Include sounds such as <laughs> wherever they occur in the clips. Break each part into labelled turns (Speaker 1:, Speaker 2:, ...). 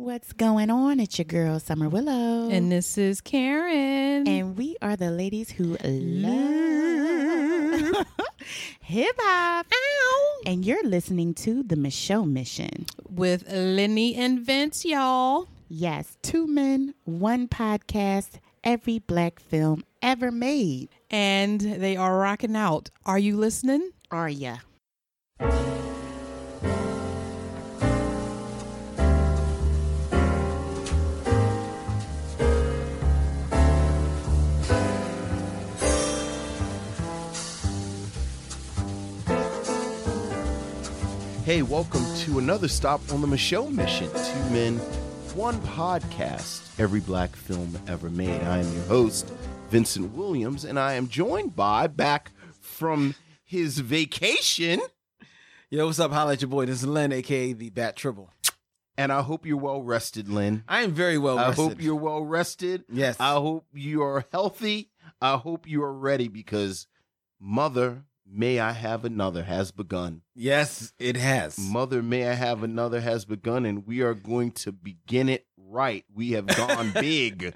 Speaker 1: What's going on? It's your girl, Summer Willow.
Speaker 2: And this is Karen.
Speaker 1: And we are the ladies who love <laughs> hip hop. And you're listening to The Michelle Mission.
Speaker 2: With Lenny and Vince, y'all.
Speaker 1: Yes, two men, one podcast, every black film ever made.
Speaker 2: And they are rocking out. Are you listening?
Speaker 1: Are ya?
Speaker 3: Hey, welcome to another stop on the Michelle Mission. Two men, one podcast, every black film ever made. I am your host, Vincent Williams, and I am joined by, back from his vacation,
Speaker 4: Yo, what's up? Holla at your boy. This is Len, aka the Bat Triple.
Speaker 3: and I hope you're well rested, Lynn.
Speaker 4: I am very well rested.
Speaker 3: I hope you're well rested.
Speaker 4: Yes.
Speaker 3: I hope you are healthy. I hope you are ready because Mother, May I Have Another has begun.
Speaker 4: yes, it has.
Speaker 3: Mother, May I Have Another has begun, and we are going to begin it right. We have gone <laughs> big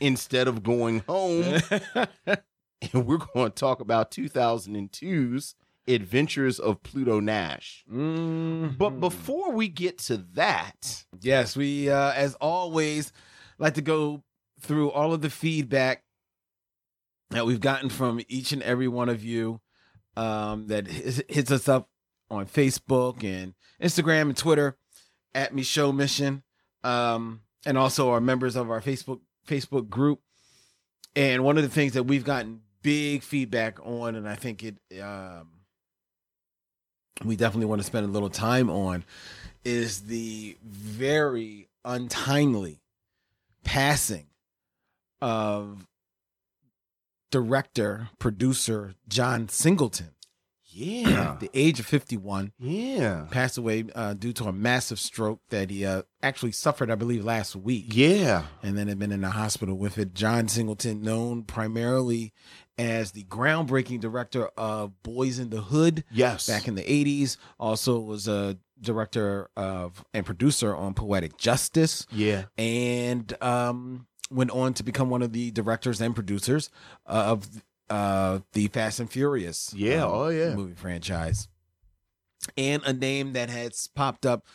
Speaker 3: instead of going home, <laughs> and we're going to talk about 2002's Adventures of Pluto Nash.
Speaker 4: Mhm.
Speaker 3: But before we get to that,
Speaker 4: yes, we, uh, as always, like to go through all of the feedback that we've gotten from each and every one of you um, that hits us up on Facebook and Instagram and Twitter at Me Show Mission, um, and also our members of our Facebook Facebook group. And one of the things that we've gotten big feedback on, and I think it um, we definitely want to spend a little time on, is the very untimely passing of director producer John Singleton.
Speaker 3: Yeah, <clears throat>
Speaker 4: at the age of 51
Speaker 3: yeah,
Speaker 4: passed away uh, due to a massive stroke that he uh, actually suffered, I believe, last week.
Speaker 3: yeah,
Speaker 4: And then had been in the hospital with it. John Singleton, known primarily as the groundbreaking director of Boyz n the Hood
Speaker 3: yes,
Speaker 4: back in the 80s, also was a director of and producer on Poetic Justice,
Speaker 3: yeah,
Speaker 4: and um, went on to become one of the directors and producers of uh, the Fast and Furious
Speaker 3: Yeah,
Speaker 4: um,
Speaker 3: oh, yeah.
Speaker 4: movie franchise. And a name that has popped up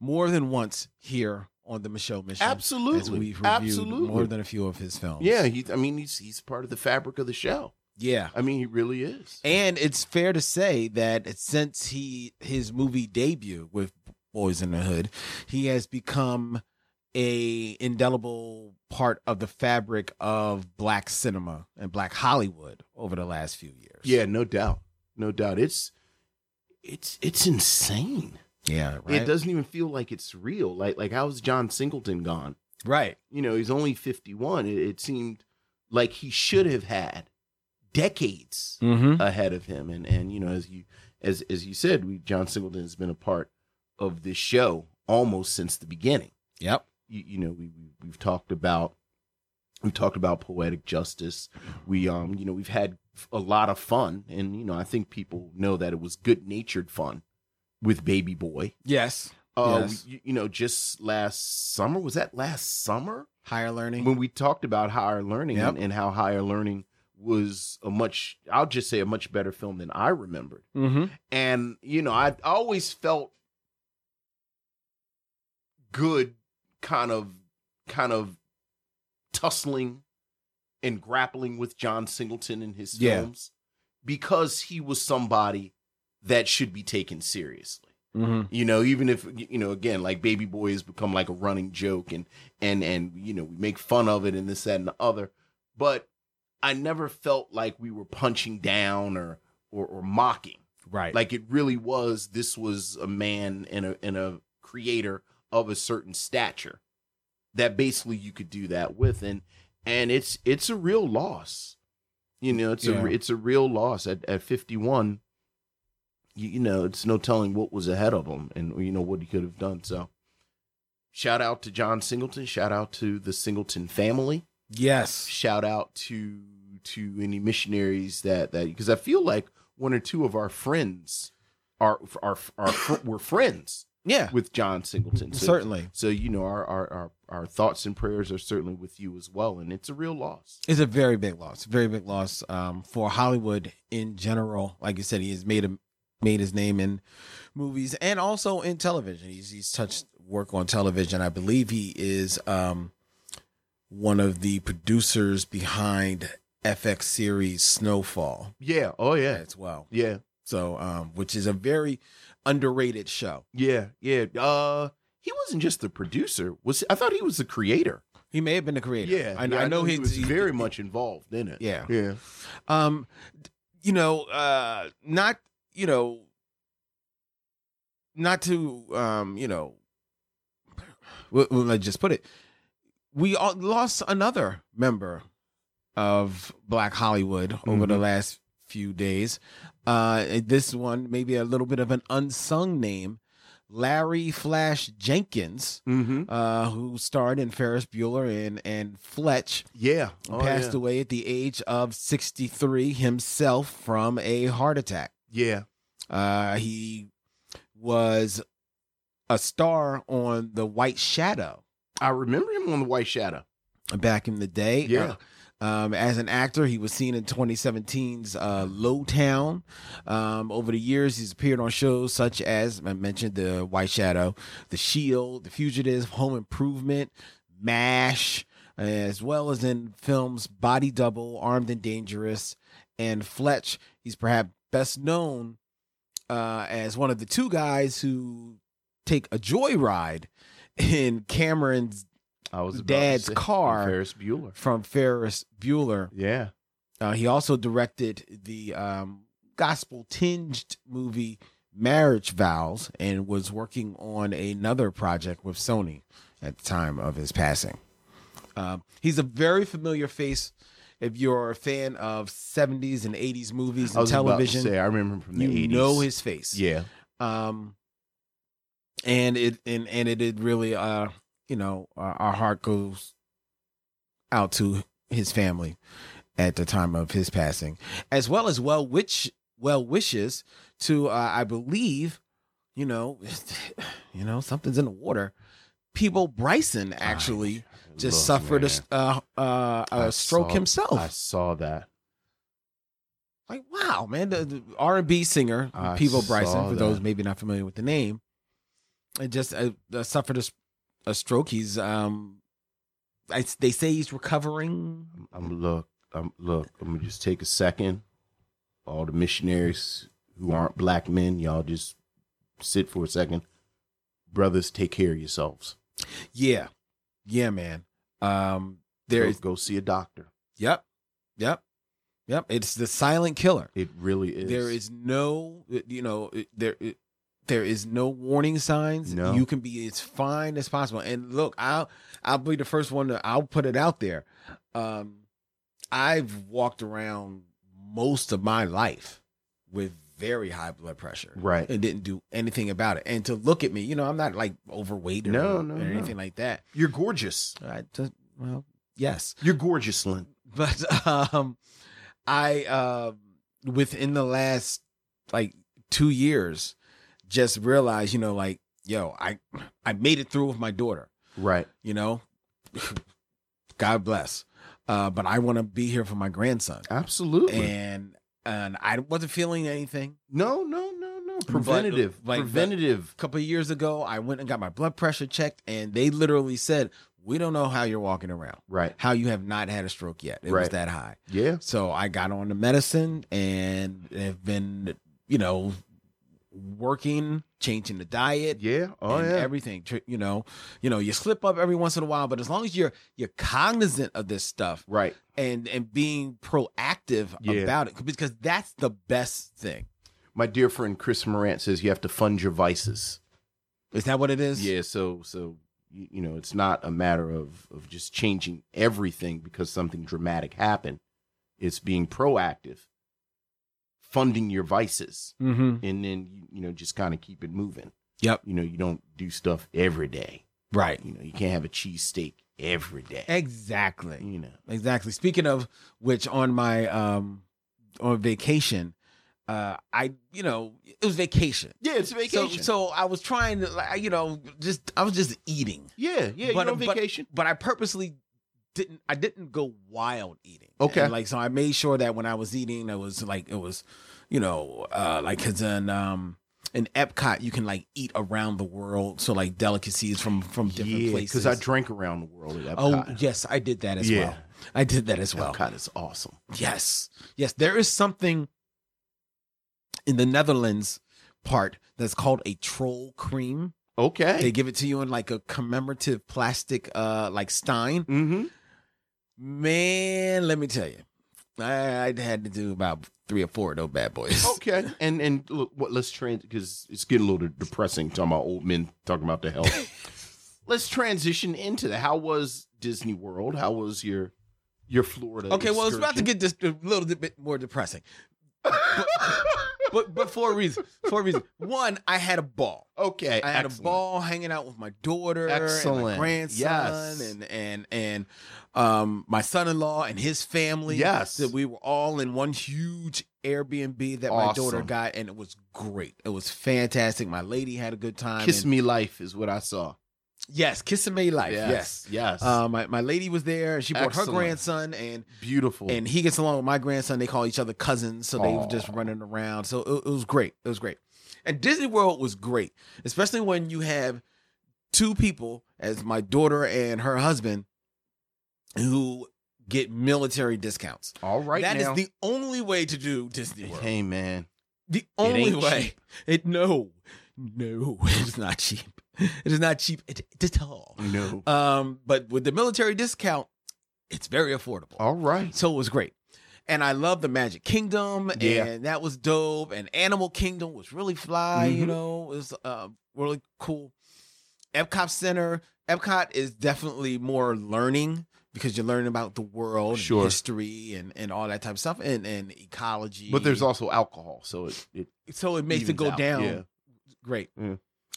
Speaker 4: more than once here on the Michelle Mission.
Speaker 3: Absolutely.
Speaker 4: We've reviewed
Speaker 3: Absolutely.
Speaker 4: more than a few of his films.
Speaker 3: yeah. He, I mean, he's he's part of the fabric of the show.
Speaker 4: Yeah.
Speaker 3: I mean, he really is.
Speaker 4: And it's fair to say that since he his movie debut with Boyz n the Hood, he has become a indelible part of the fabric of black cinema and black Hollywood over the last few years.
Speaker 3: Yeah, no doubt, no doubt. It's it's it's insane.
Speaker 4: Yeah, right.
Speaker 3: It doesn't even feel like it's real. Like like how's John Singleton gone?
Speaker 4: Right.
Speaker 3: You know, he's only fifty one. It, it seemed like he should have had decades
Speaker 4: Mm-hmm.
Speaker 3: ahead of him. And and you know, as you as as you said, we John Singleton has been a part of this show almost since the beginning.
Speaker 4: Yep.
Speaker 3: You, you know, we, we we've talked about we've talked about poetic justice. We um, you know, we've had a lot of fun, and you know, I think people know that it was good natured fun with Baby Boy.
Speaker 4: Yes.
Speaker 3: Uh,
Speaker 4: Yes.
Speaker 3: we- you know, just last summer was that last summer
Speaker 4: Higher learning.
Speaker 3: when we talked about higher learning
Speaker 4: Yep.
Speaker 3: and, and how higher learning was a much I'll just say a much better film than I remembered.
Speaker 4: mm-hmm.
Speaker 3: And you know, I always felt good kind of kind of tussling and grappling with John Singleton in his
Speaker 4: Yeah.
Speaker 3: films because he was somebody that should be taken seriously.
Speaker 4: Mm-hmm.
Speaker 3: You know, even if you know, again, like Baby Boy has become like a running joke, and and and you know, we make fun of it and this, that, and the other. But I never felt like we were punching down or or, or mocking.
Speaker 4: Right.
Speaker 3: Like it really was. This was a man and a and a creator of a certain stature that basically you could do that with, and and it's it's a real loss. You know, it's
Speaker 4: Yeah.
Speaker 3: a it's a real loss at at fifty one you, you know, it's no telling what was ahead of him and you know what he could have done. So, shout out to John Singleton. Shout out to the Singleton family.
Speaker 4: yes.
Speaker 3: Shout out to to any missionaries that that because I feel like one or two of our friends are are are fr- were friends
Speaker 4: Yeah,
Speaker 3: with John Singleton. So,
Speaker 4: certainly.
Speaker 3: So you know, our, our our our thoughts and prayers are certainly with you as well, and it's a real loss.
Speaker 4: It's a very big loss, very big loss um, for Hollywood in general. Like you said, he has made a made his name in movies and also in television. He's he's touched work on television. I believe he is um, one of the producers behind FX series Snowfall
Speaker 3: Yeah. Oh yeah.
Speaker 4: as well.
Speaker 3: Yeah.
Speaker 4: So, um, which is a very underrated show.
Speaker 3: Yeah. Yeah. Uh, he wasn't just the producer. Was I thought he was the creator.
Speaker 4: He may have been the creator.
Speaker 3: Yeah.
Speaker 4: I,
Speaker 3: yeah,
Speaker 4: I know
Speaker 3: he
Speaker 4: he's-
Speaker 3: was
Speaker 4: he-
Speaker 3: very much involved in it.
Speaker 4: Yeah.
Speaker 3: Yeah.
Speaker 4: um you know uh not you know not to um you know well, let's just put it we all lost another member of black hollywood over the
Speaker 3: Mhm.
Speaker 4: last few days uh this one maybe a little bit of an unsung name larry flash jenkins
Speaker 3: Mm-hmm.
Speaker 4: uh who starred in ferris bueller and and fletch
Speaker 3: Yeah. Oh,
Speaker 4: passed
Speaker 3: yeah.
Speaker 4: away at the age of 63 himself from a heart attack.
Speaker 3: Yeah.
Speaker 4: Uh, he was a star on The White Shadow
Speaker 3: I remember him on the White Shadow.
Speaker 4: back in the day.
Speaker 3: Yeah.
Speaker 4: Um, as an actor, he was seen in 2017's uh, Lowtown. Um, over the years, he's appeared on shows such as I mentioned, The White Shadow, The Shield, The Fugitive, Home Improvement, MASH, as well as in films Body Double, Armed and Dangerous, and Fletch. He's perhaps best known uh, as one of the two guys who take a joyride in Cameron's
Speaker 3: I was
Speaker 4: Dad's car.
Speaker 3: Ferris Bueller.
Speaker 4: from Ferris Bueller.
Speaker 3: Yeah.
Speaker 4: Uh, he also directed the um, gospel tinged movie Marriage Vows and was working on another project with Sony at the time of his passing. Um, he's a very familiar face if you're a fan of 70s and 80s movies and
Speaker 3: was about to
Speaker 4: television.
Speaker 3: say I remember him from the
Speaker 4: you
Speaker 3: 80s.
Speaker 4: know his face.
Speaker 3: Yeah.
Speaker 4: Um, and it and and it did really uh you know our, our heart goes out to his family at the time of his passing, as well as well which well wishes to uh, I believe you know <laughs> you know something's in the water. Peabo Bryson actually just
Speaker 3: Look,
Speaker 4: suffered a uh, uh, a
Speaker 3: I
Speaker 4: stroke
Speaker 3: saw-
Speaker 4: himself.
Speaker 3: I saw that.
Speaker 4: like wow man the, the r&b singer
Speaker 3: I
Speaker 4: Peabo bryson for those maybe not familiar with the name it just uh, uh, suffered a, a stroke he's um I, they say he's recovering
Speaker 3: I'm look. I'm look. I'm gonna just take a second. All the missionaries who aren't black men, y'all just sit for a second. Brothers, take care of yourselves.
Speaker 4: yeah yeah man um there
Speaker 3: Go,
Speaker 4: is
Speaker 3: go see a doctor.
Speaker 4: yep yep yep it's the silent killer
Speaker 3: It really is.
Speaker 4: there is no you know there it, there is no warning signs
Speaker 3: No.
Speaker 4: you can be as fine as possible and look i'll i'll be the first one to i'll put it out there um i've walked around most of my life with very high blood pressure
Speaker 3: right.
Speaker 4: and didn't do anything about it and to look at me you know i'm not like overweight or,
Speaker 3: No,
Speaker 4: or
Speaker 3: no, no.
Speaker 4: anything like that
Speaker 3: You're gorgeous.
Speaker 4: i just well yes
Speaker 3: You're gorgeous, Lynn.
Speaker 4: but <laughs> um i uh within the last like two years just realize, you know like yo i i made it through with my daughter
Speaker 3: Right.
Speaker 4: you know <laughs> god bless uh but i want to be here for my grandson
Speaker 3: Absolutely.
Speaker 4: and and i wasn't feeling anything
Speaker 3: no, no, no, no. Preventative.
Speaker 4: like,
Speaker 3: Preventative.
Speaker 4: a couple of years ago i went and got my blood pressure checked and they literally said we don't know how you're walking around
Speaker 3: right.
Speaker 4: how you have not had a stroke yet it was that high
Speaker 3: Yeah.
Speaker 4: So I got on the medicine and have been, you know, working, changing the diet,
Speaker 3: Yeah. Oh yeah.
Speaker 4: everything. You know, you know, you slip up every once in a while, but as long as you're you're cognizant of this stuff
Speaker 3: right.
Speaker 4: and and being proactive
Speaker 3: Yeah.
Speaker 4: about it, because that's the best thing.
Speaker 3: My dear friend Chris Morant says you have to fund your vices.
Speaker 4: Is that what it is?
Speaker 3: Yeah, so so you, you know, it's not a matter of of just changing everything because something dramatic happened. It's being proactive, funding your vices,
Speaker 4: Mm-hmm.
Speaker 3: and then you, know just kind of keep it moving.
Speaker 4: Yep.
Speaker 3: You know, you don't do stuff every day.
Speaker 4: Right.
Speaker 3: You know, you can't have a cheesesteak every day.
Speaker 4: Exactly.
Speaker 3: You know.
Speaker 4: Exactly. Speaking of which, on my um on vacation, uh, I you know it was vacation.
Speaker 3: Yeah, it's a
Speaker 4: So,
Speaker 3: vacation.
Speaker 4: so I was trying to like you know just I was just eating,
Speaker 3: yeah, yeah,
Speaker 4: But-
Speaker 3: you're on
Speaker 4: but-
Speaker 3: vacation.
Speaker 4: but I purposely didn't. I didn't go wild eating.
Speaker 3: Okay.
Speaker 4: And, like so, I made sure that when I was eating, it was like it was, you know, uh, like because in um in Epcot you can like eat around the world, so like delicacies from from different
Speaker 3: yeah,
Speaker 4: places.
Speaker 3: because I drank around the world at Epcot.
Speaker 4: Oh yes, I did that as
Speaker 3: Yeah.
Speaker 4: well. I did that as well.
Speaker 3: Epcot is awesome.
Speaker 4: Yes. Yes. There is something in the Netherlands part that's called a troll cream.
Speaker 3: Okay.
Speaker 4: They give it to you in like a commemorative plastic uh like stein.
Speaker 3: Mm-hmm.
Speaker 4: Man, let me tell you. I, I had to do about three or four of those bad boys. <laughs>
Speaker 3: Okay. And and look, what? Let's trans because it's getting a little depressing talking about old men talking about the health. <laughs> let's transition into that. How was Disney World? How was your your Florida?
Speaker 4: Okay, well, it's about to get just a little bit more depressing. But <laughs> but for a reason. For a reason. One, I had a ball.
Speaker 3: okay.
Speaker 4: I had
Speaker 3: excellent.
Speaker 4: a ball hanging out with my daughter and my
Speaker 3: Excellent.
Speaker 4: grandson
Speaker 3: Yes.
Speaker 4: and and and um my son-in-law and his family.
Speaker 3: Yes.
Speaker 4: That we were all in one huge Airbnb that my daughter got and it was great. It was fantastic. My lady had a good time.
Speaker 3: Kiss
Speaker 4: and-
Speaker 3: Me Life is what I saw.
Speaker 4: Yes, Kiss and May Life. Yes.
Speaker 3: Yes.
Speaker 4: Uh, my, my lady was there and she brought her grandson and
Speaker 3: Beautiful.
Speaker 4: and he gets along with my grandson. They call each other cousins, so they were just running around. So it, it was great. It was great. And Disney World was great, especially when you have two people, as my daughter and her husband, who get military discounts.
Speaker 3: all right
Speaker 4: That is
Speaker 3: now.
Speaker 4: the only way to do Disney World.
Speaker 3: hey man.
Speaker 4: The only way.
Speaker 3: cheap.
Speaker 4: It no, no, <laughs> it's not cheap. <laughs> It is not cheap at, at all.
Speaker 3: No.
Speaker 4: Um, but with the military discount, it's very affordable.
Speaker 3: All right.
Speaker 4: So it was great. And I love the Magic Kingdom,
Speaker 3: Yeah.
Speaker 4: and that was dope. And Animal Kingdom was really fly, you
Speaker 3: Mhm.
Speaker 4: know, it was uh, really cool. Epcot Center, Epcot is definitely more learning because you're learning about the world,
Speaker 3: Sure.
Speaker 4: and history, and, and all that type of stuff, and, and ecology.
Speaker 3: But there's also alcohol, so it, it
Speaker 4: so it makes it go
Speaker 3: out.
Speaker 4: down.
Speaker 3: Yeah.
Speaker 4: Great.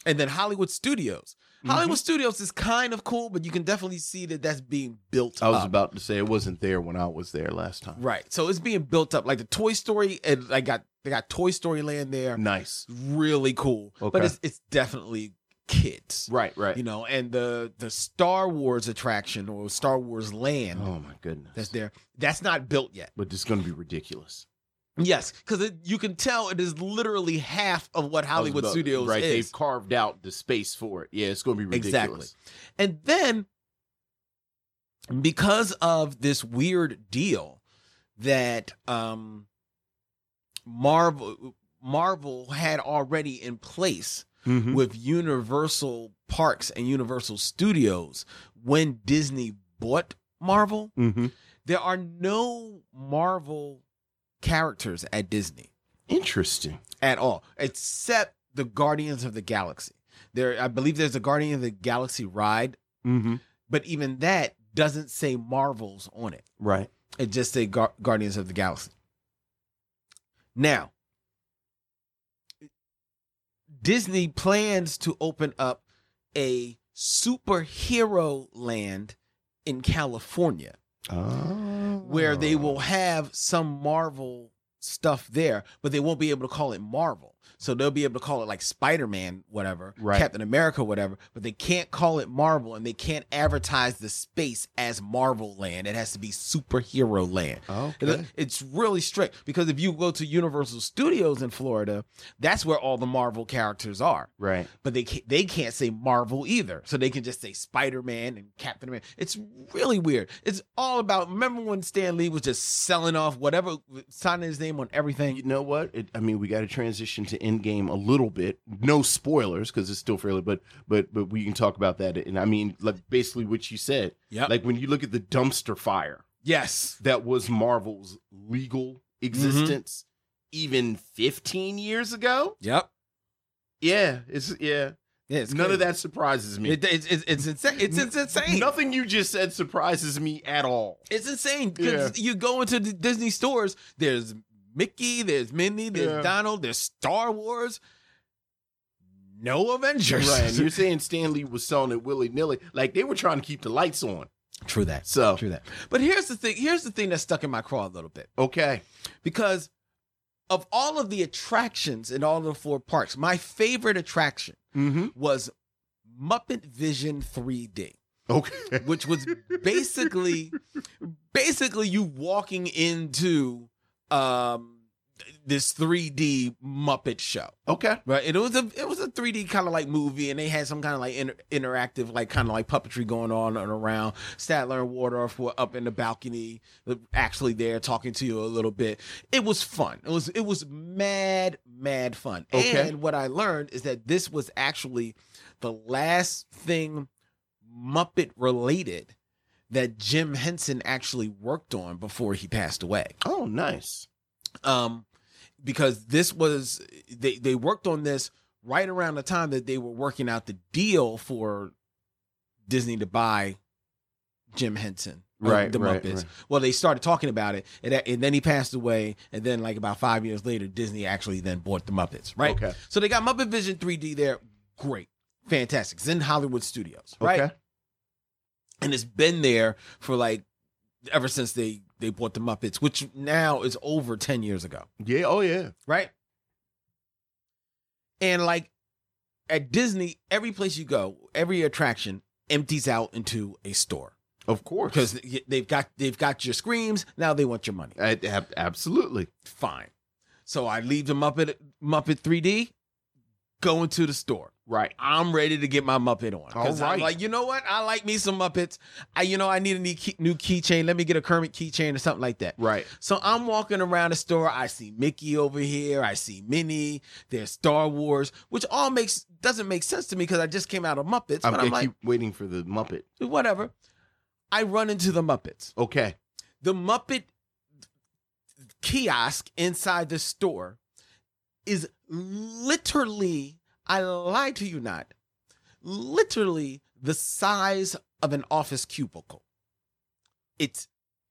Speaker 4: And then Hollywood Studios.
Speaker 3: Mhm.
Speaker 4: Hollywood Studios is kind of cool, but you can definitely see that that's being built
Speaker 3: I was
Speaker 4: up.
Speaker 3: about to say it wasn't there when I was there last time.
Speaker 4: Right. So it's being built up like the Toy Story and I got they got Toy Story Land there.
Speaker 3: Nice.
Speaker 4: Really cool. But
Speaker 3: Okay.
Speaker 4: it's it's definitely kids.
Speaker 3: Right, right.
Speaker 4: You know, and the the Star Wars attraction or Star Wars Land
Speaker 3: oh my goodness.
Speaker 4: that's there. That's not built yet.
Speaker 3: But it's going to be ridiculous.
Speaker 4: Yes, because you can tell it is literally half of what Hollywood
Speaker 3: about-
Speaker 4: Studios
Speaker 3: right?
Speaker 4: is.
Speaker 3: They've carved out the space for it. Yeah, it's going to be ridiculous. Exactly.
Speaker 4: And then because of this weird deal that um Marvel Marvel had already in place
Speaker 3: Mhm.
Speaker 4: with Universal Parks and Universal Studios when Disney bought Marvel,
Speaker 3: Mhm.
Speaker 4: there are no Marvel characters at Disney
Speaker 3: Interesting.
Speaker 4: at all, except the Guardians of the Galaxy. There, I believe there's a Guardian of the Galaxy ride,
Speaker 3: Mm-hmm.
Speaker 4: but even that doesn't say Marvels on it.
Speaker 3: Right.
Speaker 4: It just say Gar- Guardians of the Galaxy. Now, Disney plans to open up a superhero land in California
Speaker 3: Oh.
Speaker 4: where they oh. will have some Marvel stuff there, but they won't be able to call it Marvel. So they'll be able to call it like Spider Man, whatever,
Speaker 3: Right.
Speaker 4: Captain America, whatever, but they can't call it Marvel and they can't advertise the space as Marvel land. It has to be superhero land.
Speaker 3: Okay.
Speaker 4: It's really strict because if you go to Universal Studios in Florida, that's where all the Marvel characters are.
Speaker 3: Right.
Speaker 4: But they can't, they can't say Marvel either, so they can just say Spider Man and Captain America. It's really weird. It's all about. Remember when Stan Lee was just selling off whatever, signing his name on everything.
Speaker 3: You know what? It, I mean, we got to transition to Endgame a little bit. No spoilers because it's still fairly, but but but we can talk about that. And I mean, like basically what you said.
Speaker 4: Yeah.
Speaker 3: Like when you look at the dumpster fire
Speaker 4: yes.
Speaker 3: that was Marvel's legal mm-hmm. existence, even 15 years ago.
Speaker 4: Yep.
Speaker 3: Yeah, it's yeah.
Speaker 4: Yeah, it's
Speaker 3: None of that surprises me.
Speaker 4: It, it's, it's, it's insane. It's, it's insane.
Speaker 3: Nothing you just said surprises me at all.
Speaker 4: It's insane because you go into the Disney stores. There's Mickey, there's Minnie, there's
Speaker 3: Yeah.
Speaker 4: Donald, there's Star Wars. No Avengers.
Speaker 3: Right. And you're <laughs> saying Stan Lee was selling it willy nilly. Like they were trying to keep the lights on.
Speaker 4: True that.
Speaker 3: So,
Speaker 4: True that. But here's the thing. Here's the thing that stuck in my craw a little bit
Speaker 3: okay.
Speaker 4: because of all of the attractions in all of the four parks, my favorite attraction
Speaker 3: Mm-hmm.
Speaker 4: was Muppet Vision 3D,
Speaker 3: Okay.
Speaker 4: which was basically <laughs> basically you walking into um this 3D Muppet show.
Speaker 3: Okay.
Speaker 4: Right, it was a it was a 3D kind of like movie, and they had some kind of like inter- interactive, like kind of like puppetry going on and around. Statler and Waldorf were up in the balcony, actually there talking to you a little bit. It was fun. It was it was mad mad fun.
Speaker 3: Okay.
Speaker 4: And what I learned is that this was actually the last thing Muppet related that Jim Henson actually worked on before he passed away
Speaker 3: Oh, nice.
Speaker 4: um because this was they they worked on this right around the time that they were working out the deal for Disney to buy Jim Henson
Speaker 3: Right,
Speaker 4: the
Speaker 3: right,
Speaker 4: Muppets
Speaker 3: right.
Speaker 4: well they started talking about it and, and then he passed away and then like about five years later Disney actually then bought the Muppets right
Speaker 3: Okay.
Speaker 4: so they got Muppet Vision 3D there great fantastic it's in Hollywood Studios right
Speaker 3: Okay.
Speaker 4: And it's been there for like ever since they they bought the Muppets which now is over 10 years ago
Speaker 3: Yeah. Oh, yeah.
Speaker 4: right? And like at Disney, every place you go, every attraction empties out into a store
Speaker 3: Of course.
Speaker 4: because they've got they've got your screams. Now they want your money.
Speaker 3: I, ab- absolutely.
Speaker 4: Fine. So I leave the Muppet Muppet 3D, go into the store.
Speaker 3: Right.
Speaker 4: I'm ready to get my Muppet on.
Speaker 3: All
Speaker 4: I'm like, you know what? I like me some Muppets. I, you know, I need a new key, new keychain. Let me get a Kermit keychain or something like that.
Speaker 3: Right.
Speaker 4: So I'm walking around the store. I see Mickey over here. I see Minnie. There's Star Wars, which all makes doesn't make sense to me because I just came out of Muppets.
Speaker 3: I'm,
Speaker 4: but
Speaker 3: I
Speaker 4: I'm like,
Speaker 3: keep waiting for the Muppet.
Speaker 4: whatever. I run into the Muppets.
Speaker 3: Okay.
Speaker 4: The Muppet kiosk inside the store is literally, I lie to you not, literally the size of an office cubicle. It's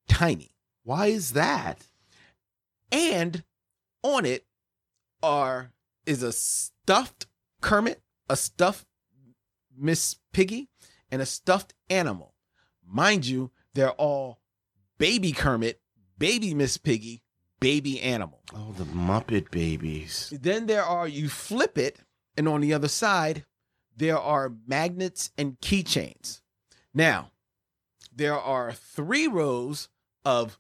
Speaker 4: tiny.
Speaker 3: Why is that?
Speaker 4: and on it are is a stuffed Kermit, a stuffed Miss Piggy, and a stuffed animal. Mind you, they're all baby Kermit, baby Miss Piggy, baby animal.
Speaker 3: Oh, the Muppet babies.
Speaker 4: Then there are you flip it, and on the other side, there are magnets and keychains. Now, there are three rows of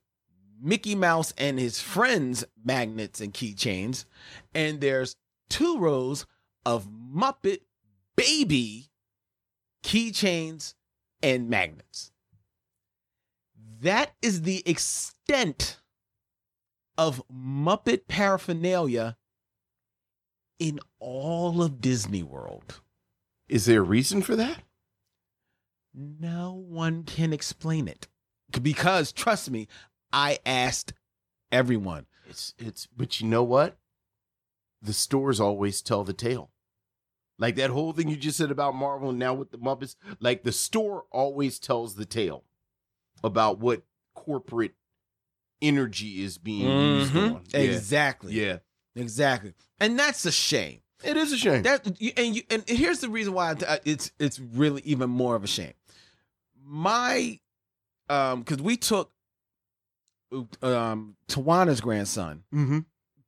Speaker 4: Mickey Mouse and his friends magnets and keychains, and there's two rows of Muppet baby keychains and magnets. That is the extent of Muppet paraphernalia in all of Disney World.
Speaker 3: Is there a reason for that?
Speaker 4: No one can explain it. Because trust me, I asked everyone.
Speaker 3: It's it's but you know what? The stores always tell the tale. Like that whole thing you just said about Marvel and now with the Muppets, like the store always tells the tale about what corporate energy is being used
Speaker 4: Mhm.
Speaker 3: on. Yeah.
Speaker 4: Exactly.
Speaker 3: Yeah.
Speaker 4: Exactly. And that's a shame.
Speaker 3: It is a shame.
Speaker 4: That you- and you, and here's the reason why it's it's really even more of a shame. My um cuz we took um Tawana's grandson
Speaker 3: mm-hmm.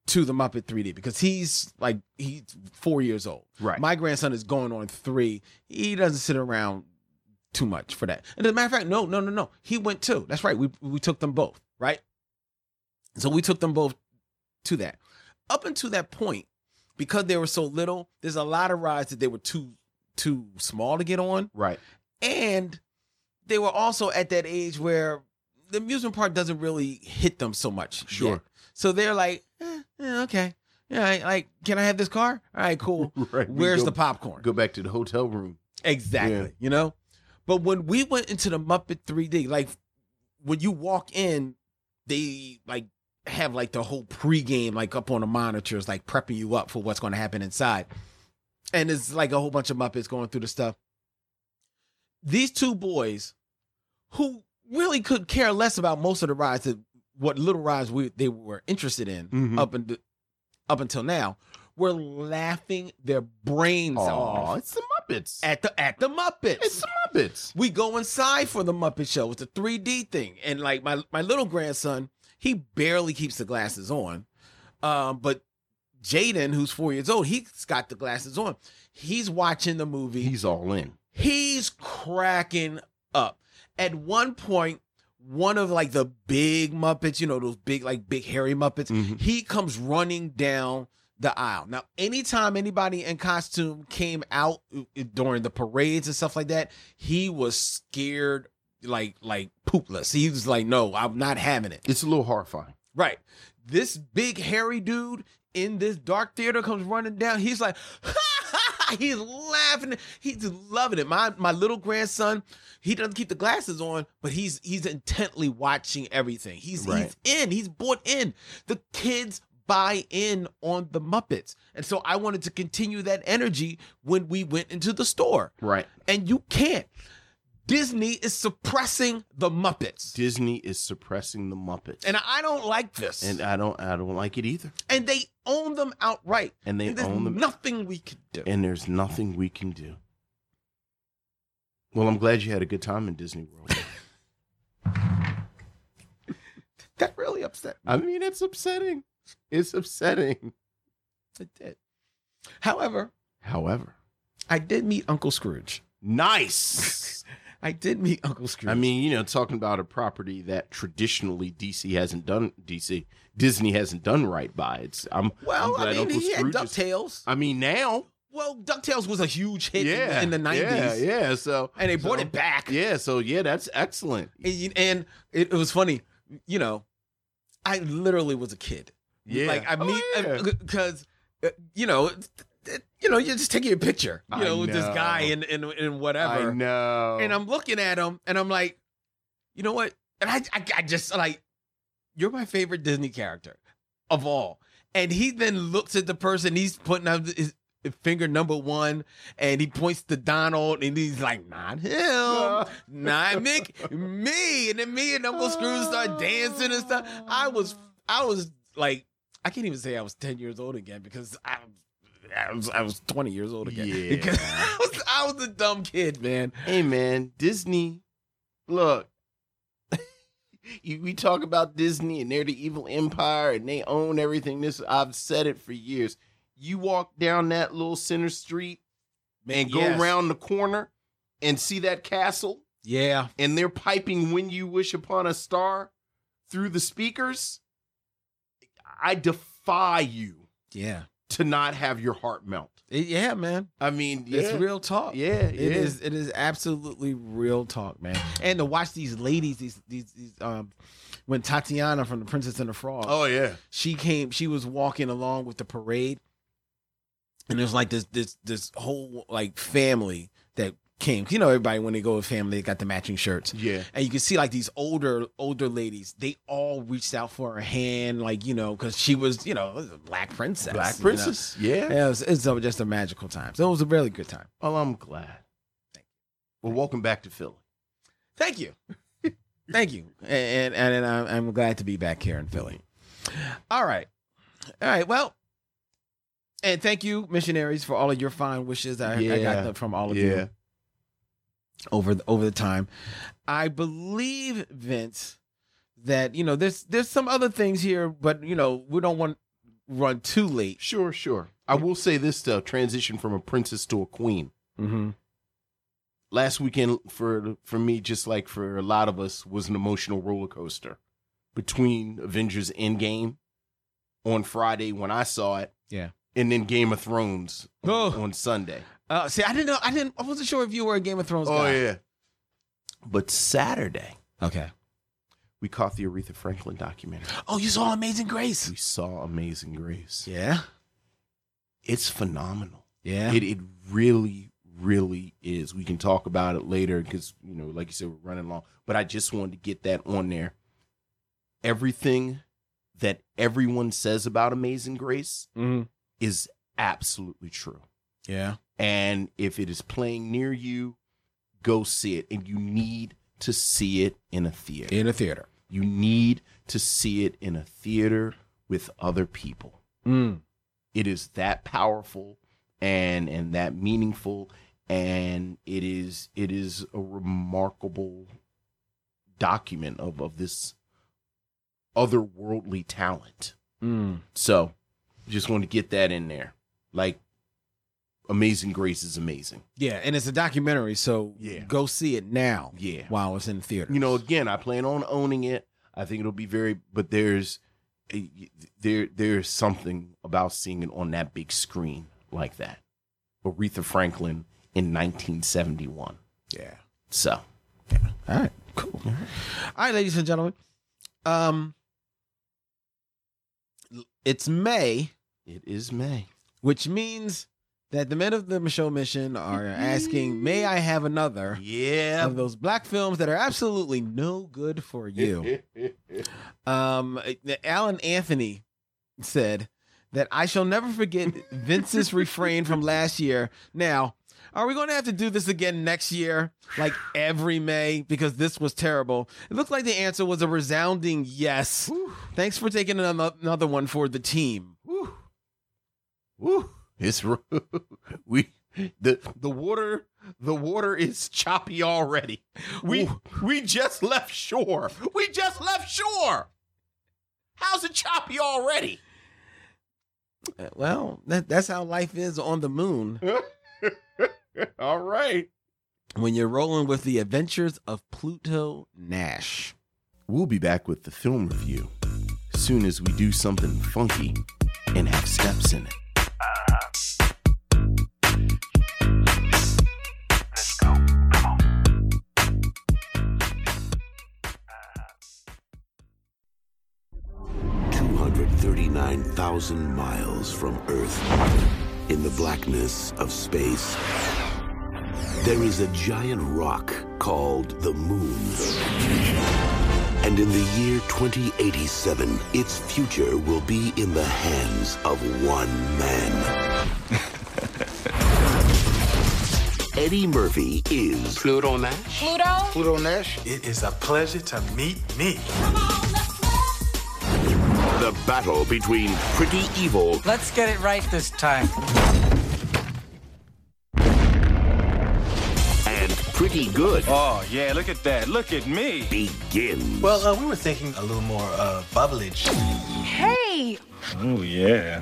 Speaker 4: to the Muppet 3D because he's like he's 4 years old.
Speaker 3: Right.
Speaker 4: My grandson is going on 3. He doesn't sit around too much for that. And as a matter of fact, no, no, no, no. He went too. That's right. We we took them both, right? So we took them both to that. Up until that point, because they were so little, there's a lot of rides that they were too too small to get on,
Speaker 3: right.
Speaker 4: and they were also at that age where the amusement park doesn't really hit them so much.
Speaker 3: Sure.
Speaker 4: yet. So they're like, eh, eh, okay, yeah, I- like, can I have this car? All right, cool. <laughs>
Speaker 3: Right.
Speaker 4: Where's
Speaker 3: go,
Speaker 4: the popcorn?
Speaker 3: go back to the hotel room?
Speaker 4: Exactly.
Speaker 3: Yeah.
Speaker 4: You know? But when we went into the Muppet 3D, like when you walk in, they like have like the whole pregame like up on the monitors, like prepping you up for what's going to happen inside. And it's like a whole bunch of Muppets going through the stuff. These two boys who really could care less about most of the rides that what little rides we they were interested in
Speaker 3: Mhm.
Speaker 4: up and up until now were laughing their brains
Speaker 3: Oh,
Speaker 4: off
Speaker 3: it's the Muppets.
Speaker 4: at the at the Muppets.
Speaker 3: it's the Muppets.
Speaker 4: we go inside for the Muppet Show. It's a 3D thing, and like my my little grandson, he barely keeps the glasses on. Um, but Jaden, who's four years old, he's got the glasses on. He's watching the movie.
Speaker 3: He's all in.
Speaker 4: He's cracking up. At one point, one of like the big Muppets, you know, those big, like big hairy Muppets,
Speaker 3: Mhm.
Speaker 4: he comes running down the aisle. Now, anytime anybody in costume came out uh, during the parades and stuff like that, he was scared like like poopless. He was like, no, I'm not having it.
Speaker 3: It's a little horrifying.
Speaker 4: Right. This big hairy dude in this dark theater comes running down. He's like, <laughs> he's laughing. He's loving it. My my little grandson, he doesn't keep the glasses on, but he's he's intently watching everything. He's
Speaker 3: Right.
Speaker 4: he's in. He's bought in. The kids buy in on the Muppets. And so I wanted to continue that energy when we went into the store.
Speaker 3: Right.
Speaker 4: And you can't. Disney is suppressing the Muppets.
Speaker 3: Disney is suppressing the Muppets.
Speaker 4: And I don't like this.
Speaker 3: and I don't I don't like it either.
Speaker 4: and they own them outright.
Speaker 3: And they
Speaker 4: And there's
Speaker 3: own them
Speaker 4: nothing we can do.
Speaker 3: and there's nothing we can do. Well, I'm glad you had a good time in Disney World. <laughs>
Speaker 4: that really upset me.
Speaker 3: I mean, it's upsetting. It's upsetting.
Speaker 4: It did. However,
Speaker 3: However,
Speaker 4: I did meet Uncle Scrooge.
Speaker 3: nice. <laughs>
Speaker 4: I did meet Uncle Scrooge.
Speaker 3: I mean, you know, talking about a property that traditionally DC hasn't done DC Disney hasn't done right by. It's I'm
Speaker 4: well,
Speaker 3: I'm
Speaker 4: I mean,
Speaker 3: Uncle
Speaker 4: he had
Speaker 3: Scrooge is-
Speaker 4: DuckTales.
Speaker 3: I mean, now,
Speaker 4: Well, DuckTales was a huge hit in-
Speaker 3: yeah,
Speaker 4: in, the 90s.
Speaker 3: yeah, yeah. So
Speaker 4: And they brought it back.
Speaker 3: Yeah, so yeah, that's excellent.
Speaker 4: And, and it, it was funny. You know, I literally was a kid.
Speaker 3: Yeah,
Speaker 4: Like, I
Speaker 3: Oh,
Speaker 4: mean,
Speaker 3: yeah.
Speaker 4: Uh, because, uh, you know, it- it- you know, you're just taking a picture, you
Speaker 3: I
Speaker 4: know, with this guy and, and, and whatever.
Speaker 3: I know.
Speaker 4: and I'm looking at him and I'm like, you know what? And I, I, I just like, you're my favorite Disney character of all. And he then looks at the person he's putting out his finger number one and he points to Donald and he's like, not him, <laughs> not Mick, me. And then me and Uncle Scrooge start dancing and stuff. I was, I was like, I can't even say I was 10 years old again because I, I was, I was 20 years old again.
Speaker 3: Yeah.
Speaker 4: Because <laughs> I was, I was a dumb kid, man.
Speaker 3: Hey man, Disney, look. <laughs> you, we talk about Disney and they're the evil empire and they own everything. This I've said it for years. You walk down that little center street and go
Speaker 4: Yes.
Speaker 3: around the corner and see that castle
Speaker 4: Yeah.
Speaker 3: and they're piping when you wish upon a star through the speakers. I defy you
Speaker 4: Yeah.
Speaker 3: To not have your heart melt.
Speaker 4: Yeah, man.
Speaker 3: I mean,
Speaker 4: It's
Speaker 3: yeah.
Speaker 4: real talk.
Speaker 3: Yeah,
Speaker 4: It
Speaker 3: yeah.
Speaker 4: is. It is absolutely real talk, man. And to watch these ladies, these these, these um, when Tatiana from the Princess and the Frog,
Speaker 3: Oh yeah.
Speaker 4: she came. She was walking along with the parade, and there's like this this this whole like family that came. You know, everybody when they go with family, they got the matching shirts.
Speaker 3: Yeah.
Speaker 4: And you can see like these older older ladies, they all reached out for her hand, like you know, because she was you know a black princess,
Speaker 3: Black
Speaker 4: you know.
Speaker 3: Princess. Yeah.
Speaker 4: Yeah, it was, it's just a magical time. So it was a really good time.
Speaker 3: Well, I'm glad.
Speaker 4: Thank
Speaker 3: Well, welcome back to Philly.
Speaker 4: Thank you, <laughs> thank you, and and, and I'm, glad to be back here in Philly. All right, all right. Well, and thank you, missionaries, for all of your fine wishes. I, I got them from all of you over the, over the time. I believe Vince that you know there's there's some other things here, but you know we don't want run too late.
Speaker 3: Sure, sure. I will say this though: transition from a princess to a queen.
Speaker 4: Mm-hmm.
Speaker 3: Last weekend for for me, just like for a lot of us, was an emotional roller coaster. Between Avengers Endgame on Friday when I saw it,
Speaker 4: Yeah.
Speaker 3: and then Game of Thrones
Speaker 4: Oh.
Speaker 3: on Sunday.
Speaker 4: Uh, see, I didn't know. I didn't. I wasn't sure if you were a Game of Thrones
Speaker 3: Oh
Speaker 4: guy.
Speaker 3: yeah. But Saturday,
Speaker 4: Okay.
Speaker 3: we caught the Aretha Franklin documentary.
Speaker 4: Oh, you saw Amazing Grace.
Speaker 3: We saw Amazing Grace.
Speaker 4: Yeah.
Speaker 3: It's phenomenal.
Speaker 4: Yeah.
Speaker 3: It it really really is. We can talk about it later because you know, like you said, we're running long. But I just wanted to get that on there. Everything that everyone says about Amazing Grace
Speaker 4: Mhm.
Speaker 3: is absolutely true.
Speaker 4: Yeah.
Speaker 3: And if it is playing near you, go see it. And you need to see it in a theater.
Speaker 4: In a theater.
Speaker 3: You need to see it in a theater with other people.
Speaker 4: Mm.
Speaker 3: It is that powerful and and that meaningful and it is it is a remarkable document of of this otherworldly talent
Speaker 4: Mm.
Speaker 3: So, just want to get that in there. Like, Amazing Grace is amazing.
Speaker 4: Yeah, and it's a documentary, so
Speaker 3: Yeah.
Speaker 4: go see it now.
Speaker 3: Yeah.
Speaker 4: while it's in theaters.
Speaker 3: You know, again, I plan on owning it. I think it'll be very, but there's there there's something about seeing it on that big screen like that. Aretha Franklin in 1971.
Speaker 4: yeah.
Speaker 3: So, Yeah.
Speaker 4: All right, cool. All right, ladies and gentlemen, um, it's May,
Speaker 3: it is May.
Speaker 4: which means that the men of the show mission are asking, "May I have another?"
Speaker 3: Yeah.
Speaker 4: Of those black films that are absolutely no good for you. <laughs> Um, Alan Anthony said that I shall never forget Vince's refrain from last year. Now, are we going to have to do this again next year, like every May, because this was terrible? It looked like the answer was a resounding yes. Thanks for taking another, another one for the team.
Speaker 3: Woo. Woo. It's <laughs> we the the water the water is choppy already. We we just left shore. We just left shore. How's it choppy already?
Speaker 4: Uh, Well, that, that's how life is on the moon <laughs>
Speaker 3: All right.
Speaker 4: when you're rolling with the adventures of Pluto Nash.
Speaker 3: We'll be back with the film review soon as we do something funky and have steps in it.
Speaker 5: Two hundred thirty-nine thousand miles from Earth, in the blackness of space, there is a giant rock called the Moon. And in the year 2087, its future will be in the hands of one man. <laughs> Eddie Murphy is
Speaker 6: Pluto Nash?
Speaker 7: Pluto?
Speaker 6: Pluto Nash?
Speaker 8: It is a pleasure to meet me.
Speaker 5: the battle between Pretty Evil
Speaker 9: Let's get it right this time.
Speaker 5: Pretty Good
Speaker 8: Oh, yeah, look at that. Look at me.
Speaker 5: begins.
Speaker 8: Well, uh, we were thinking a little more uh, bubblage.
Speaker 7: Hey!
Speaker 8: Oh, yeah.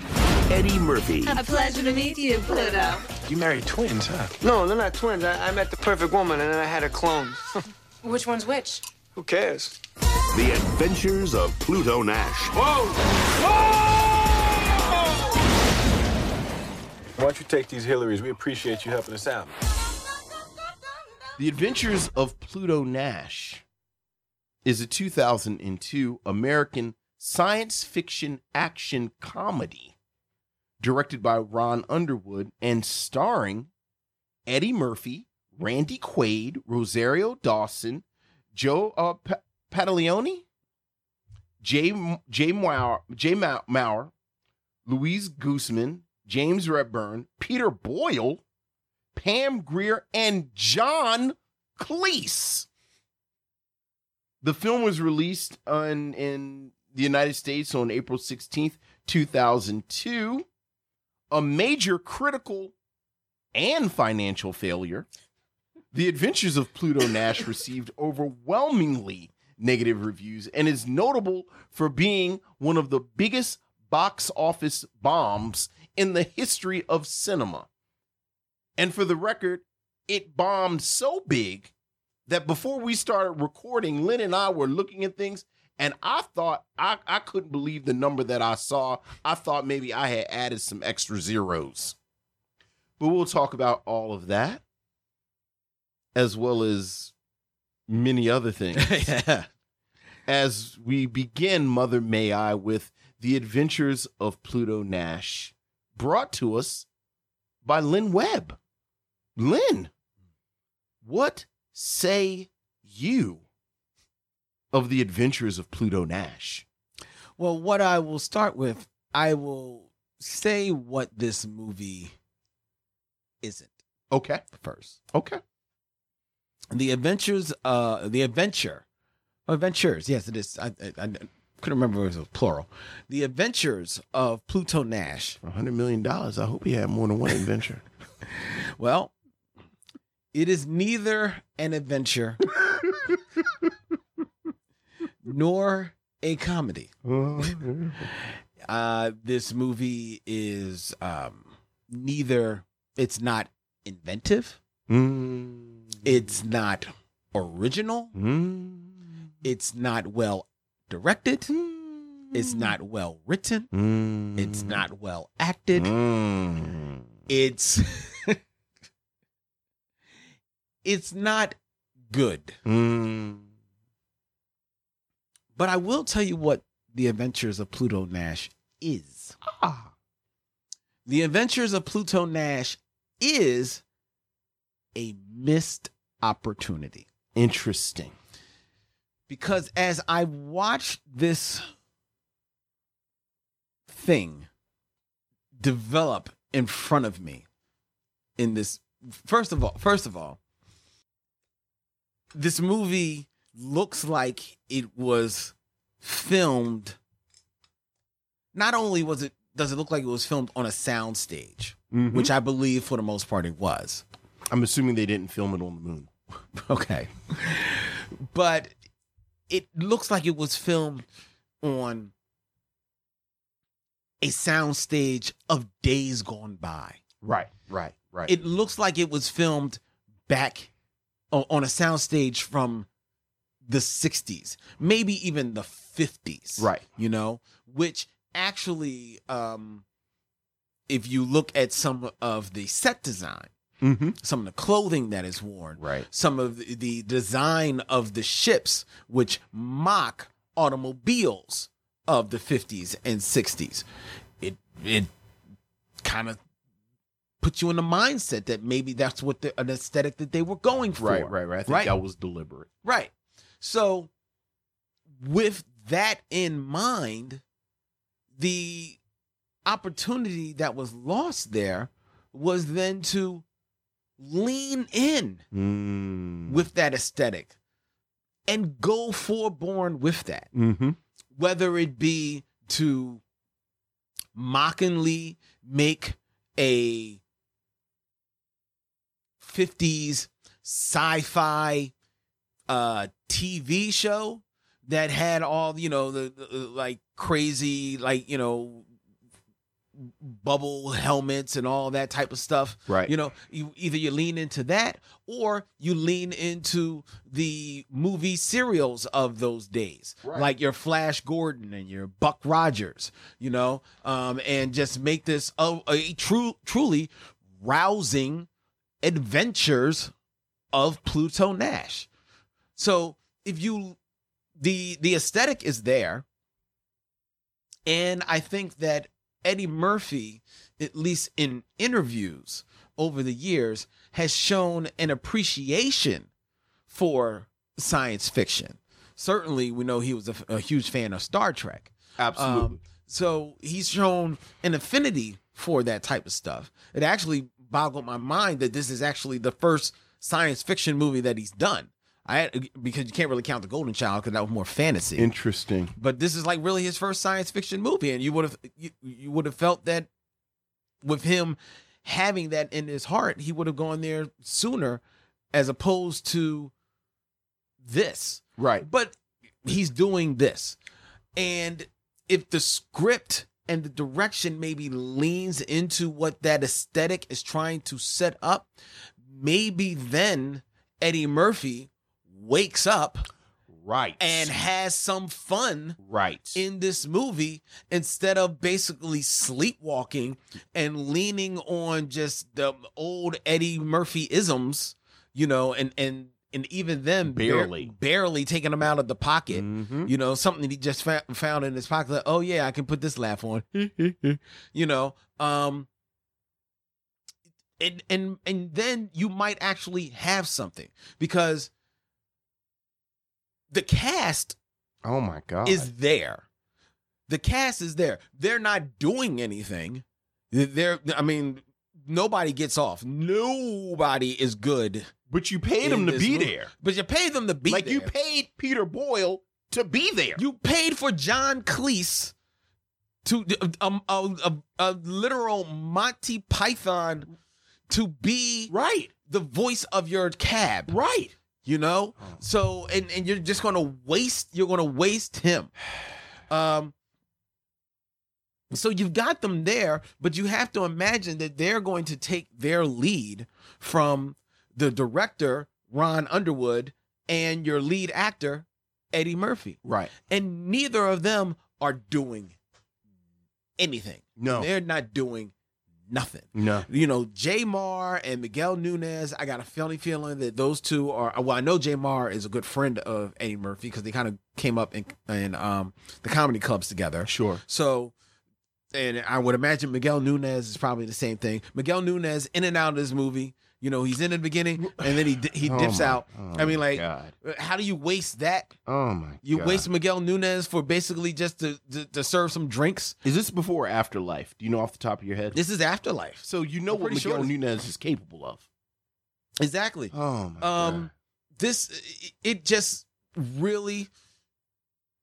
Speaker 5: Eddie Murphy
Speaker 7: A pleasure to meet you, Pluto.
Speaker 8: You married twins, huh?
Speaker 6: No, they're not twins. I, I met the perfect woman and then I had a clone. <laughs>
Speaker 7: Which one's which?
Speaker 6: Who cares?
Speaker 5: The Adventures of Pluto Nash. Whoa! Whoa!
Speaker 8: Why don't you take these Hillarys? We appreciate you helping us out.
Speaker 3: The Adventures of Pluto Nash is a 2002 American science fiction action comedy directed by Ron Underwood and starring Eddie Murphy, Randy Quaid, Rosario Dawson, Joe uh, Pa- Pataglione, Jay Jay Mauer, Jay Mau- Maurer, Louise Guzman, James Redburn, Peter Boyle, Pam Grier, and John Cleese. The film was released on, in the United States on April 16th, 2002. A major critical and financial failure. The Adventures of Pluto Nash received <laughs> overwhelmingly negative reviews and is notable for being one of the biggest box office bombs in the history of cinema. And for the record, it bombed so big that before we started recording, Lynn and I were looking at things, and I thought I, I couldn't believe the number that I saw. I thought maybe I had added some extra zeros. But we'll talk about all of that, as well as many other things <laughs>
Speaker 4: yeah.
Speaker 3: as we begin Mother May I with The Adventures of Pluto Nash, brought to us by Lynn Webb. Lynn, what say you of The Adventures of Pluto Nash?
Speaker 4: Well, what I will start with, I will say what this movie isn't
Speaker 3: Okay,
Speaker 4: first.
Speaker 3: okay.
Speaker 4: The adventures, uh, the adventure, adventures. Yes, it is. I, I, I couldn't remember if it was plural. The adventures of Pluto Nash.
Speaker 3: For $100 million, I hope he had more than one adventure. <laughs>
Speaker 4: Well, it is neither an adventure <laughs> nor a comedy. <laughs> Uh, this movie is um, neither. It's not inventive.
Speaker 3: Mm.
Speaker 4: It's not original.
Speaker 3: Mm.
Speaker 4: It's not well directed. It's not well written.
Speaker 3: Mm.
Speaker 4: It's not well acted.
Speaker 3: Mm.
Speaker 4: It's <laughs> it's not good.
Speaker 3: Mm.
Speaker 4: But I will tell you what the Adventures of Pluto Nash is.
Speaker 3: Ah.
Speaker 4: The Adventures of Pluto Nash is a missed opportunity.
Speaker 3: Interesting.
Speaker 4: Because as I watched this thing develop in front of me in this first of all, first of all, this movie looks like it was filmed not only was it does it look like it was filmed on a sound stage,
Speaker 3: Mhm.
Speaker 4: which I believe for the most part it was.
Speaker 3: I'm assuming they didn't film it on the moon. <laughs>
Speaker 4: Okay. but it looks like it was filmed on a sound stage of days gone by.
Speaker 3: Right, right, right.
Speaker 4: It looks like it was filmed back on a soundstage from the 60s, maybe even the 50s.
Speaker 3: Right.
Speaker 4: You know, which actually um if you look at some of the set design,
Speaker 3: mm-hmm.
Speaker 4: some of the clothing that is worn,
Speaker 3: Right.
Speaker 4: some of the, the design of the ships, which mock automobiles of the 50s and 60s. It it kind of puts you in the mindset that maybe that's what the, an aesthetic that they were going for.
Speaker 3: Right, right, right. I think
Speaker 4: Right.
Speaker 3: that was deliberate.
Speaker 4: Right. So, with that in mind, the opportunity that was lost there was then to lean in
Speaker 3: Mm.
Speaker 4: with that aesthetic and go forborn with that,
Speaker 3: Mm-hmm.
Speaker 4: whether it be to mockingly make a 50s sci-fi uh TV show that had all you know the, the like crazy like you know bubble helmets and all that type of stuff
Speaker 3: Right.
Speaker 4: you know you either you lean into that or you lean into the movie serials of those days
Speaker 3: Right.
Speaker 4: like your flash gordon and your buck rogers you know um and just make this a, a true truly rousing adventures of pluto nash so if you the the aesthetic is there and i think that eddie murphy at least in interviews over the years has shown an appreciation for science fiction certainly we know he was a, a huge fan of star trek
Speaker 3: Absolutely.
Speaker 4: um, so he's shown an affinity for that type of stuff. It actually boggled my mind that this is actually the first science fiction movie that he's done. I had, because you can't really count the Golden Child because that was more fantasy.
Speaker 3: Interesting.
Speaker 4: but this is like really his first science fiction movie, and you would have you, you would have felt that with him having that in his heart, he would have gone there sooner, as opposed to this
Speaker 3: Right.
Speaker 4: but he's doing this and if the script and the direction maybe leans into what that aesthetic is trying to set up maybe then eddie murphy wakes up
Speaker 3: Right.
Speaker 4: and has some fun
Speaker 3: right.
Speaker 4: in this movie instead of basically sleepwalking and leaning on just the old Eddie Murphy isms, you know, and and and even them bar-
Speaker 3: Barely.
Speaker 4: barely taking them out of the pocket.
Speaker 3: Mhm.
Speaker 4: You know, something he just fa- found in his pocket. Like, oh yeah, I can put this laugh on. <laughs> you know, um, and and and then you might actually have something because the cast
Speaker 3: Oh my god.
Speaker 4: is there. The cast is there. They're not doing anything. They're I mean, nobody gets off. Nobody is good.
Speaker 3: but you paid him to be
Speaker 4: movie.
Speaker 3: there.
Speaker 4: But you paid them to be
Speaker 3: like you paid Peter Boyle to be there.
Speaker 4: You paid for John Cleese to um, a, a, a literal Monty Python to be
Speaker 3: right.
Speaker 4: the voice of your cab.
Speaker 3: Right.
Speaker 4: you know so and and you're just gonna waste you're gonna waste him um So you've got them there, but you have to imagine that they're going to take their lead from the director, Ron Underwood, and your lead actor, Eddie Murphy.
Speaker 3: Right.
Speaker 4: And neither of them are doing anything.
Speaker 3: No.
Speaker 4: They're not doing nothing.
Speaker 3: No.
Speaker 4: You know, Jay Mohr and Miguel Nunez, I got a funny feeling that those two are well, I know Jay Mohr is a good friend of Eddie Murphy because they kind of came up in in um the comedy clubs together.
Speaker 3: Sure.
Speaker 4: So and I would imagine Miguel Nunez is probably the same thing. Miguel Nunez in and out of this movie. You know, he's in the beginning and then he he <laughs>
Speaker 3: Oh
Speaker 4: dips
Speaker 3: my-
Speaker 4: out.
Speaker 3: oh
Speaker 4: I mean, like,
Speaker 3: God.
Speaker 4: how do you waste that?
Speaker 3: Oh my
Speaker 4: You
Speaker 3: God.
Speaker 4: waste Miguel Nunez for basically just to, to to serve some drinks.
Speaker 3: Is this before or after Life? Do you know off the top of your head?
Speaker 4: This is Afterlife.
Speaker 3: So you know
Speaker 4: I'm
Speaker 3: what Miguel
Speaker 4: sure
Speaker 3: Nunez is capable of.
Speaker 4: Exactly.
Speaker 3: Oh my
Speaker 4: um this it- it just really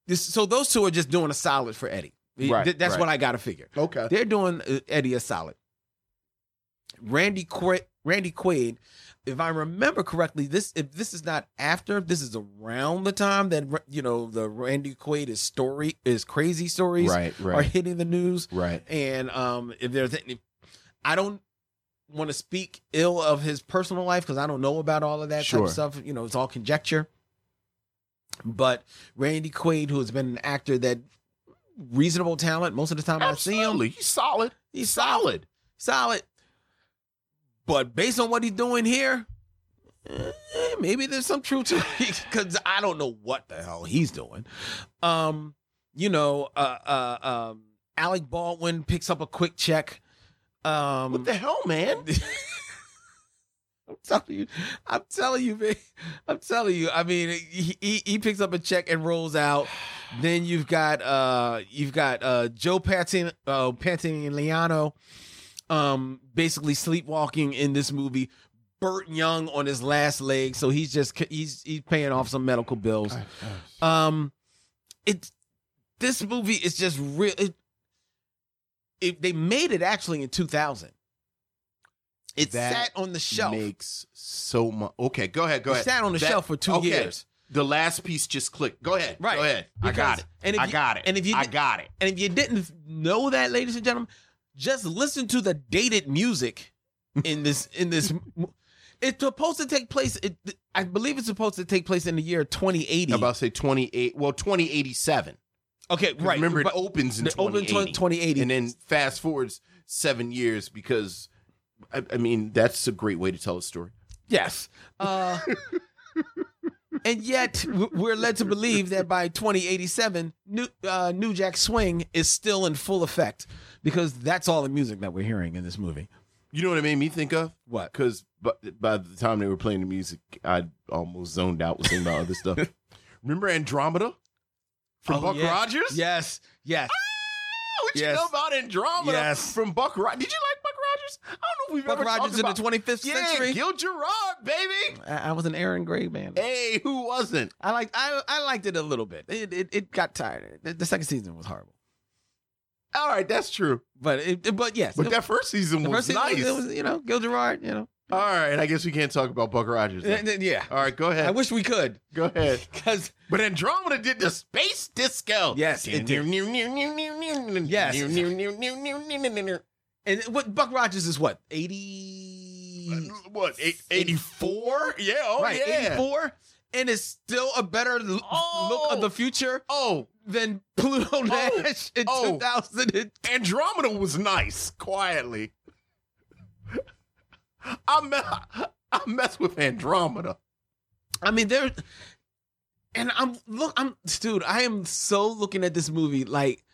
Speaker 4: this so those two are just doing a solid for Eddie.
Speaker 3: Right,
Speaker 4: Th- That's
Speaker 3: right.
Speaker 4: what I got to figure.
Speaker 3: Okay.
Speaker 4: They're doing uh, Eddie a solid. Randy Quaid, Randy Quaid, if I remember correctly, this if this is not after, this is around the time that you know the Randy Quaid is story is crazy stories
Speaker 3: Right,
Speaker 4: are hitting the news.
Speaker 3: Right.
Speaker 4: And um, if there's any, I don't want to speak ill of his personal life because I don't know about all of that type of stuff. You know, it's all conjecture. But Randy Quaid, who has been an actor that reasonable talent most of the time I see him,
Speaker 3: He's solid.
Speaker 4: he's
Speaker 3: Solid.
Speaker 4: solid. But based on what he's doing here, eh, maybe there's some truth to it <laughs> because I don't know what the hell he's doing. Um, you know, uh, uh, um, Alec Baldwin picks up a quick check. Um,
Speaker 3: What the hell, man? <laughs>
Speaker 4: I'm telling you, I'm telling you, man. I'm telling you. I mean, he, he he picks up a check and rolls out. Then you've got uh you've got uh Joe Pantin uh Pantoliano um basically sleepwalking in this movie. Burt Young on his last leg, so he's just he's he's paying off some medical bills. Um, it this movie is just real. It, it they made it actually in 2000. It
Speaker 3: That
Speaker 4: sat on the shelf.
Speaker 3: Makes so much. Okay, go ahead. Go
Speaker 4: It
Speaker 3: ahead.
Speaker 4: sat on the
Speaker 3: That-
Speaker 4: shelf for two
Speaker 3: okay.
Speaker 4: years.
Speaker 3: The last piece just clicked. Go ahead.
Speaker 4: Right.
Speaker 3: Go ahead. I got it.
Speaker 4: and if
Speaker 3: I
Speaker 4: you-
Speaker 3: got it.
Speaker 4: and if you
Speaker 3: I got it.
Speaker 4: And if you didn't know that, ladies and gentlemen, just listen to the dated music in this in this. It's supposed to take place. It, I believe it's supposed to take place in the year 2080.
Speaker 3: I'm about to say 28. Well, 2087.
Speaker 4: Okay, right.
Speaker 3: Remember,
Speaker 4: but
Speaker 3: it opens in
Speaker 4: it opens
Speaker 3: 2080.
Speaker 4: 2080.
Speaker 3: And then fast forwards seven years because, I, I mean, that's a great way to tell a story.
Speaker 4: Yes. Uh, <laughs> and yet we're led to believe that by 2087, New, uh, New Jack Swing is still in full effect because that's all the music that we're hearing in this movie.
Speaker 3: You know what it made me think of?
Speaker 4: What?
Speaker 3: Because by, by the time they were playing the music, I almost zoned out was thinking about other stuff. <laughs> Remember Andromeda from
Speaker 4: Oh,
Speaker 3: Buck
Speaker 4: yes.
Speaker 3: Rogers?
Speaker 4: Yes. Yes. <laughs>
Speaker 3: What you
Speaker 4: Yes.
Speaker 3: know about Andromeda
Speaker 4: Yes.
Speaker 3: from Buck Rogers? Did you like Buck Rogers? I don't know if we've ever
Speaker 4: Buck
Speaker 3: ever
Speaker 4: Rogers in the 25th
Speaker 3: yeah,
Speaker 4: century.
Speaker 3: Gil Gerard, baby.
Speaker 4: I, I was an Erin Gray man.
Speaker 3: Hey, who wasn't?
Speaker 4: I liked I, I liked it a little bit. It it, it got tired. The, the second season was horrible.
Speaker 3: All right, that's true.
Speaker 4: But it, but yes.
Speaker 3: But that first season was
Speaker 4: first season
Speaker 3: nice.
Speaker 4: it was, you know, Gil Gerard, you know.
Speaker 3: All right, I guess we can't talk about Buck Rogers. then.
Speaker 4: Yeah, yeah.
Speaker 3: All right, go ahead.
Speaker 4: I wish we could.
Speaker 3: go ahead. <laughs>
Speaker 4: Because
Speaker 3: But Andromeda did the space disco.
Speaker 4: Yes, it did. Yes.
Speaker 3: Yes. <laughs>
Speaker 4: And what Buck Rogers is what? 80 uh,
Speaker 3: What? eight- 84? Yeah. Oh,
Speaker 4: right,
Speaker 3: yeah.
Speaker 4: 84 and it's still a better l- look oh. of the future
Speaker 3: Oh,
Speaker 4: than Pluto oh. Nash in
Speaker 3: oh.
Speaker 4: 2000. and-
Speaker 3: Andromeda was nice, quietly. I me- I mess with Andromeda.
Speaker 4: I mean there and I'm look I'm dude, I am so looking at this movie like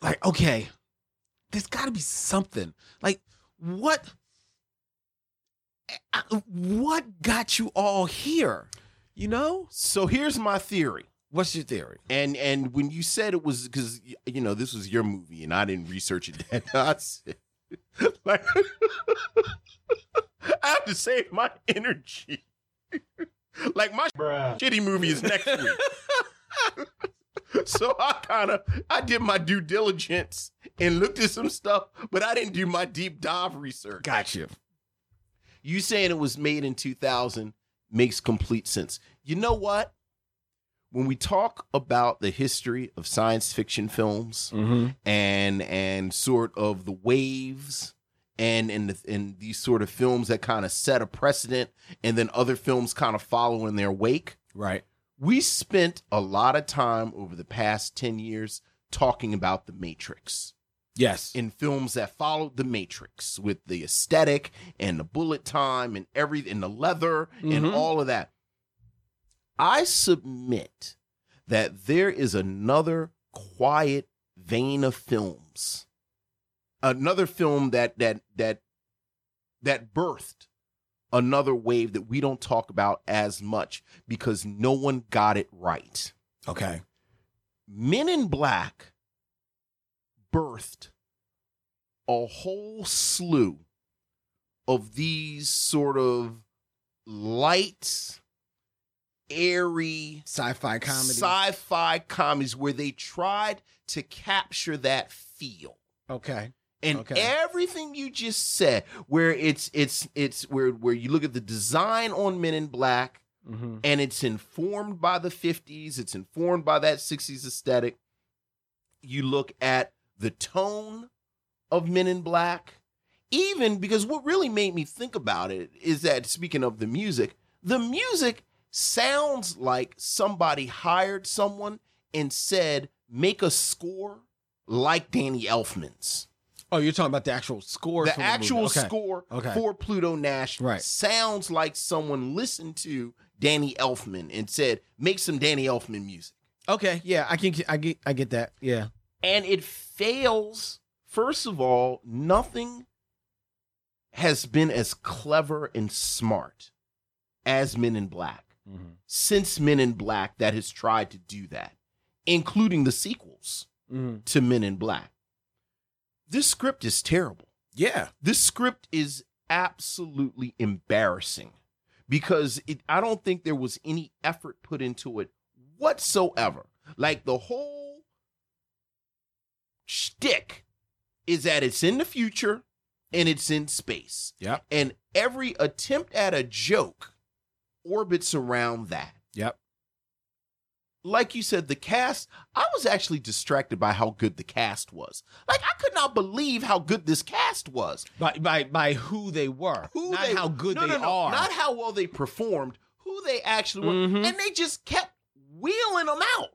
Speaker 4: like okay, there's got to be something. Like what uh, what got you all here? You know?
Speaker 3: So here's my theory.
Speaker 4: What's your theory?
Speaker 3: And and when you said it was because you know this was your movie and I didn't research it that <laughs> I said, <laughs> like <laughs> I have to save my energy. <laughs> like my Bruh. shitty movie is next week. so I kind of I did my due diligence and looked at some stuff, but I didn't do my deep dive research.
Speaker 4: Got you.
Speaker 3: You saying it was made in 2000 makes complete sense. You know what? When we talk about the history of science fiction films
Speaker 4: Mm-hmm.
Speaker 3: and and sort of the waves and and the, and these sort of films that kind of set a precedent and then other films kind of follow in their wake
Speaker 4: Right.
Speaker 3: we spent a lot of time over the past 10 years talking about the matrix
Speaker 4: Yes.
Speaker 3: in films that followed the matrix with the aesthetic and the bullet time and every and the leather and
Speaker 4: Mhm.
Speaker 3: all of that i submit that there is another quiet vein of films another film that that that that birthed another wave that we don't talk about as much because no one got it right
Speaker 4: okay.
Speaker 3: Men in Black birthed a whole slew of these sort of light, airy
Speaker 4: Sci-fi comedy.
Speaker 3: sci-fi comedies where they tried to capture that feel.
Speaker 4: okay.
Speaker 3: And
Speaker 4: Okay.
Speaker 3: everything you just said, where it's it's it's where where you look at the design on Men in Black,
Speaker 4: Mm-hmm.
Speaker 3: and it's informed by the 50s it's informed by that 60s aesthetic you look at the tone of men in black even because what really made me think about it is that speaking of the music the music sounds like somebody hired someone and said make a score like danny elfman's
Speaker 4: Oh, you're talking about the actual score.
Speaker 3: the actual
Speaker 4: movie. Okay.
Speaker 3: score
Speaker 4: Okay.
Speaker 3: for Pluto Nash
Speaker 4: Right.
Speaker 3: sounds like someone listened to Danny Elfman and said, "Make some Danny Elfman music,"
Speaker 4: Okay. Yeah, I can. I get. I get that. Yeah.
Speaker 3: and it fails. First of all, nothing has been as clever and smart as Men in Black since Men in Black that has tried to do that, including the sequels
Speaker 4: Mm-hmm.
Speaker 3: to Men in Black. This script is terrible.
Speaker 4: Yeah.
Speaker 3: this script is absolutely embarrassing because it, I don't think there was any effort put into it whatsoever. Like the whole shtick is that it's in the future and it's in space.
Speaker 4: Yeah.
Speaker 3: And every attempt at a joke orbits around that.
Speaker 4: Yep.
Speaker 3: Like you said, the cast, I was actually distracted by how good the cast was. Like, I could not believe how good this cast was.
Speaker 4: By by by who they were,
Speaker 3: who
Speaker 4: not
Speaker 3: they,
Speaker 4: how good
Speaker 3: no,
Speaker 4: they
Speaker 3: no, no,
Speaker 4: are.
Speaker 3: not how well they performed, who they actually were,
Speaker 4: Mhm.
Speaker 3: and they just kept wheeling them out.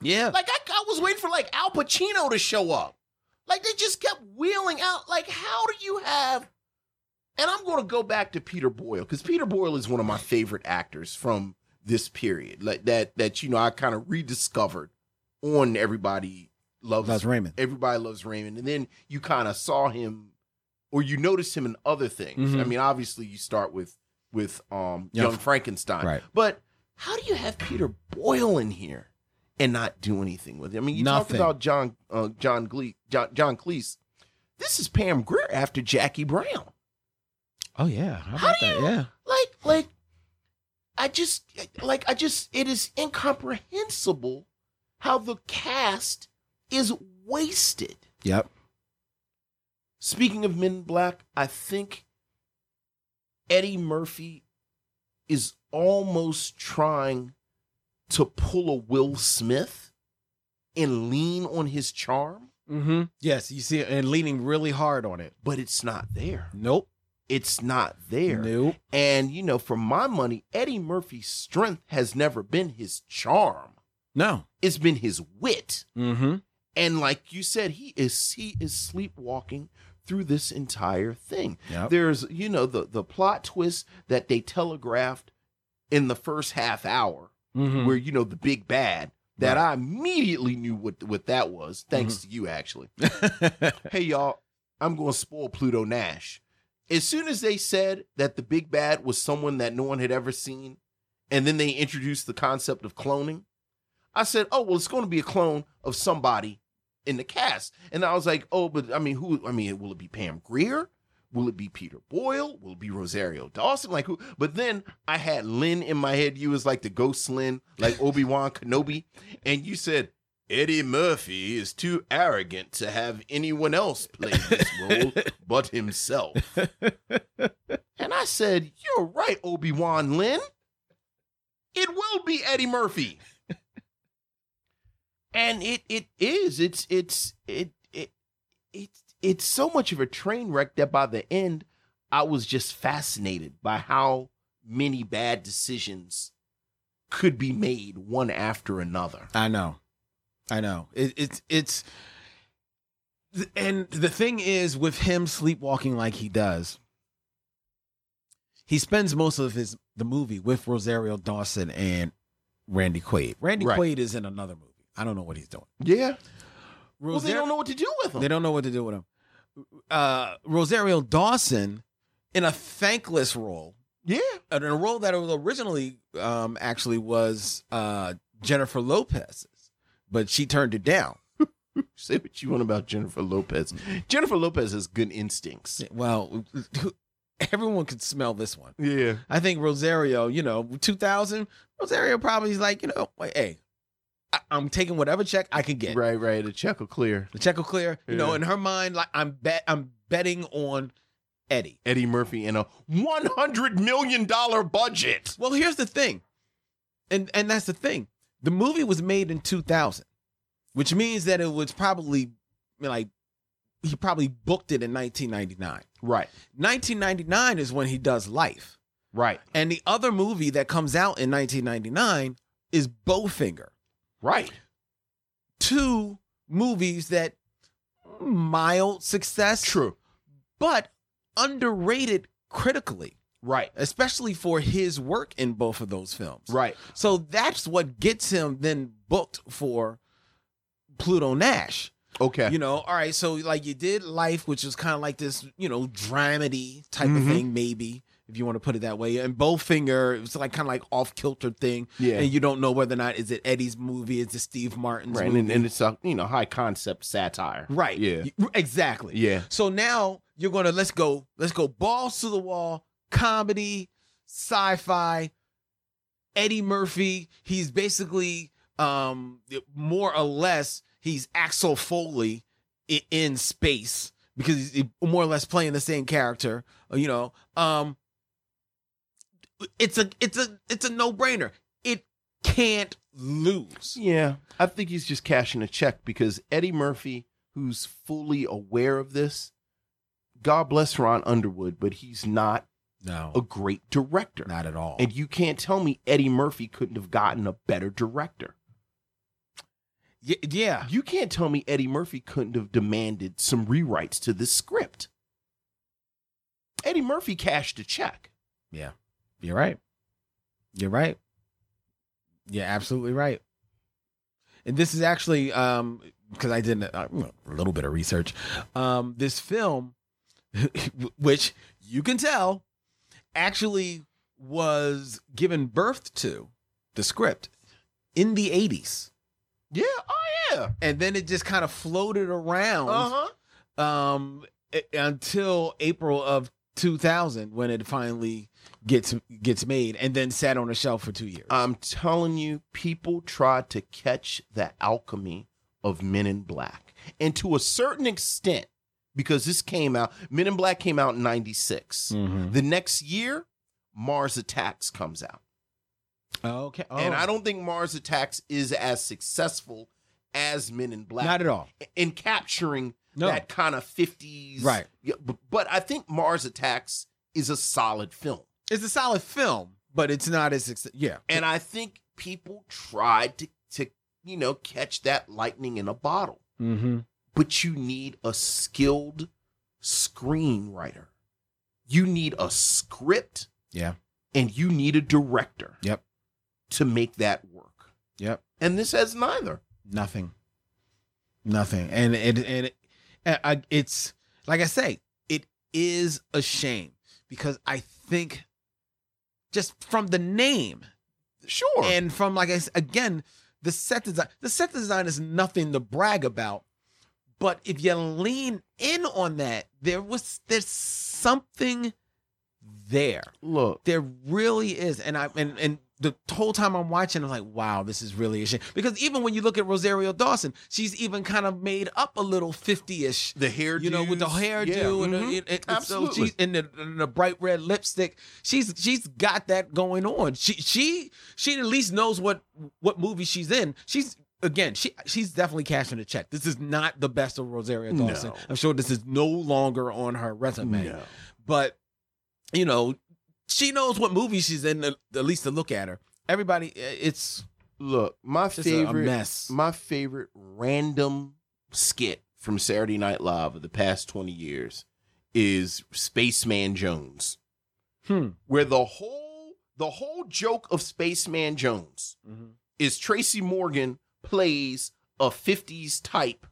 Speaker 4: yeah.
Speaker 3: Like I, I was waiting for like Al Pacino to show up. Like they just kept wheeling out. Like how do you have? And I'm going to go back to Peter Boyle because Peter Boyle is one of my favorite actors from this period. Like that that you know I kind of rediscovered on Everybody Loves
Speaker 4: Loves Raymond.
Speaker 3: Everybody Loves Raymond, and then you kind of saw him or you noticed him in other things.
Speaker 4: Mhm.
Speaker 3: I mean, obviously you start with with um
Speaker 4: Young
Speaker 3: Young Frankenstein,
Speaker 4: Right.
Speaker 3: But how do you have Peter Boyle in here and not do anything with it? I mean, you
Speaker 4: Nothing.
Speaker 3: talked about John uh, John Glee John, John Cleese. This is Pam Grier after Jackie Brown.
Speaker 4: Oh yeah. How,
Speaker 3: How do
Speaker 4: that?
Speaker 3: you-
Speaker 4: Yeah.
Speaker 3: Like like I just like I just it is incomprehensible how the cast is wasted.
Speaker 4: Yep.
Speaker 3: Speaking of Men in Black, I think Eddie Murphy is almost trying to pull a Will Smith and lean on his charm,
Speaker 4: Mm-hmm. Yes, you see, and leaning really hard on it.
Speaker 3: but it's not there.
Speaker 4: Nope.
Speaker 3: It's not there.
Speaker 4: Nope.
Speaker 3: And, you know, for my money, Eddie Murphy's strength has never been his charm,
Speaker 4: No.
Speaker 3: it's been his wit.
Speaker 4: Mm-hmm.
Speaker 3: And like you said, he is he is sleepwalking through this entire thing.
Speaker 4: Yep.
Speaker 3: There's, you know, the the plot twist that they telegraphed in the first half hour,
Speaker 4: Mm-hmm.
Speaker 3: where you know the big bad. That I immediately knew what what that was, thanks
Speaker 4: Mm-hmm.
Speaker 3: to you actually. <laughs> hey y'all, I'm going to spoil Pluto Nash. As soon as they said that the big bad was someone that no one had ever seen, and then they introduced the concept of cloning, I said, "Oh well, it's going to be a clone of somebody in the cast." And I was like, "Oh, but I mean, who? I mean, will it be Pam Grier? Will it be Peter Boyle? Will it be Rosario Dawson? Like who?" But then I had Lynn in my head. You was like the ghost Lynn, like <laughs> Obi Wan Kenobi, and you said. Eddie Murphy is too arrogant to have anyone else play this <laughs> role but himself. And I said, You're right, Obi Wan Lynn. It will be Eddie Murphy. and it it is it's it's it it it's it's so much of a train wreck that by the end I was just fascinated by how many bad decisions could be made one after another.
Speaker 4: I know, I know. It, it's it's, and the thing is with him sleepwalking like he does, he spends most of his the movie with Rosario Dawson and Randy Quaid. Randy
Speaker 3: Right.
Speaker 4: Quaid is in another movie. I don't know what he's doing.
Speaker 3: Yeah. Well,
Speaker 4: Rosario-
Speaker 3: they don't know what to do with them.
Speaker 4: They don't know what to do with him. Uh, Rosario Dawson in a thankless role,
Speaker 3: Yeah.
Speaker 4: in a role that was originally um, actually was uh, Jennifer Lopez's, but she turned it down. <laughs>
Speaker 3: Say what you want about Jennifer Lopez. Jennifer Lopez has good instincts.
Speaker 4: Well, <laughs> everyone could smell this one.
Speaker 3: Yeah.
Speaker 4: I think Rosario, you know, 2000, Rosario probably is like, you know, wait, hey, I, I'm taking whatever check I can get.
Speaker 3: Right, right. The check will clear.
Speaker 4: The check will clear. You know, in her mind, like I'm bet, I'm betting on Eddie.
Speaker 3: Eddie Murphy in a one hundred million dollar budget.
Speaker 4: Well, here's the thing, and and that's the thing. The movie was made in 2000, which means that it was probably like he probably booked it in 1999.
Speaker 3: Right.
Speaker 4: 1999 is when he does Life,
Speaker 3: Right.
Speaker 4: and the other movie that comes out in 1999 is Bowfinger.
Speaker 3: Right.
Speaker 4: Two movies that mm, mild success,
Speaker 3: True.
Speaker 4: but underrated critically,
Speaker 3: Right.
Speaker 4: especially for his work in both of those films.
Speaker 3: Right.
Speaker 4: So that's what gets him then booked for Pluto Nash.
Speaker 3: Okay.
Speaker 4: You know, all right, so like you did Life, which is kind of like this, you know, dramedy type of
Speaker 3: Mhm.
Speaker 4: thing, maybe, if you want to put it that way. And Bowfinger, it was like kind of like off kilter thing.
Speaker 3: Yeah.
Speaker 4: And you don't know whether or not is it Eddie's movie, is it Steve Martin's
Speaker 3: right.
Speaker 4: movie.
Speaker 3: And, and it's a you know high concept satire.
Speaker 4: right.
Speaker 3: Yeah.
Speaker 4: Exactly.
Speaker 3: Yeah.
Speaker 4: So now you're gonna let's go, let's go balls to the wall, comedy, sci-fi, Eddie Murphy. He's basically um more or less he's Axel Foley i- in space because he's more or less playing the same character. uh, You know, um, it's a it's a it's a no brainer. It can't lose.
Speaker 3: Yeah. I think he's just cashing a check because Eddie Murphy, who's fully aware of this, God bless Ron Underwood, but he's not
Speaker 4: No,
Speaker 3: a great director.
Speaker 4: not at all.
Speaker 3: And you can't tell me Eddie Murphy couldn't have gotten a better director.
Speaker 4: Y- yeah,
Speaker 3: You can't tell me Eddie Murphy couldn't have demanded some rewrites to this script. Eddie Murphy cashed a check.
Speaker 4: Yeah, you're right. You're right. You're absolutely right. And this is actually um because I did a, a little bit of research. Um, this film, <laughs> which you can tell, actually was given birth to the script in the 80s.
Speaker 3: Yeah, oh yeah.
Speaker 4: And then it just kind of floated around
Speaker 3: Uh-huh.
Speaker 4: um i- until April of 2000 when it finally gets gets made and then sat on a shelf for 2 years.
Speaker 3: I'm telling you, people tried to catch the alchemy of Men in Black. And to a certain extent, because this came out, Men in Black came out in 96.
Speaker 4: Mhm.
Speaker 3: The next year, Mars Attacks comes out.
Speaker 4: Okay.
Speaker 3: And
Speaker 4: Oh.
Speaker 3: I don't think Mars Attacks is as successful as Men in Black.
Speaker 4: not at all.
Speaker 3: in capturing
Speaker 4: No.
Speaker 3: that kind of 50s.
Speaker 4: Right.
Speaker 3: But, but I think Mars Attacks is a solid film.
Speaker 4: It's a solid film, but it's not as yeah.
Speaker 3: And I think people tried to, to you know, catch that lightning in a bottle.
Speaker 4: Mm-hmm.
Speaker 3: But you need a skilled screenwriter. You need a script
Speaker 4: Yeah.
Speaker 3: and you need a director.
Speaker 4: Yep.
Speaker 3: To make that work.
Speaker 4: Yep.
Speaker 3: And this has neither.
Speaker 4: Nothing. Nothing. And it and it, and I, it's like I say, it is a shame because I think just from the name
Speaker 3: Sure.
Speaker 4: and from like I again the set design the set design is nothing to brag about but if you lean in on that there was there's something there
Speaker 3: Look,
Speaker 4: there really is and i and and the whole time i'm watching i'm like wow this is really a shame because even when you look at rosario dawson she's even kind of made up a little 50ish
Speaker 3: the hair,
Speaker 4: you know, with the hairdo
Speaker 3: yeah,
Speaker 4: and, the,
Speaker 3: mhm.
Speaker 4: and- and so
Speaker 3: Absolutely.
Speaker 4: she's in the, in the bright red lipstick. She's she's got that going on. She she she at least knows what what movie she's in. She's again, she she's definitely cashing a check. This is not the best of Rosario
Speaker 3: No.
Speaker 4: Dawson. I'm sure this is no longer on her resume.
Speaker 3: No.
Speaker 4: But you know, she knows what movie she's in. At least to look at her. Everybody, it's
Speaker 3: Look, my
Speaker 4: just a- a
Speaker 3: favorite
Speaker 4: mess.
Speaker 3: my favorite random skit from Saturday Night Live of the past 20 years is Spaceman Jones.
Speaker 4: Hmm.
Speaker 3: Where the whole the whole joke of Spaceman Jones is Tracy Morgan plays a 50s type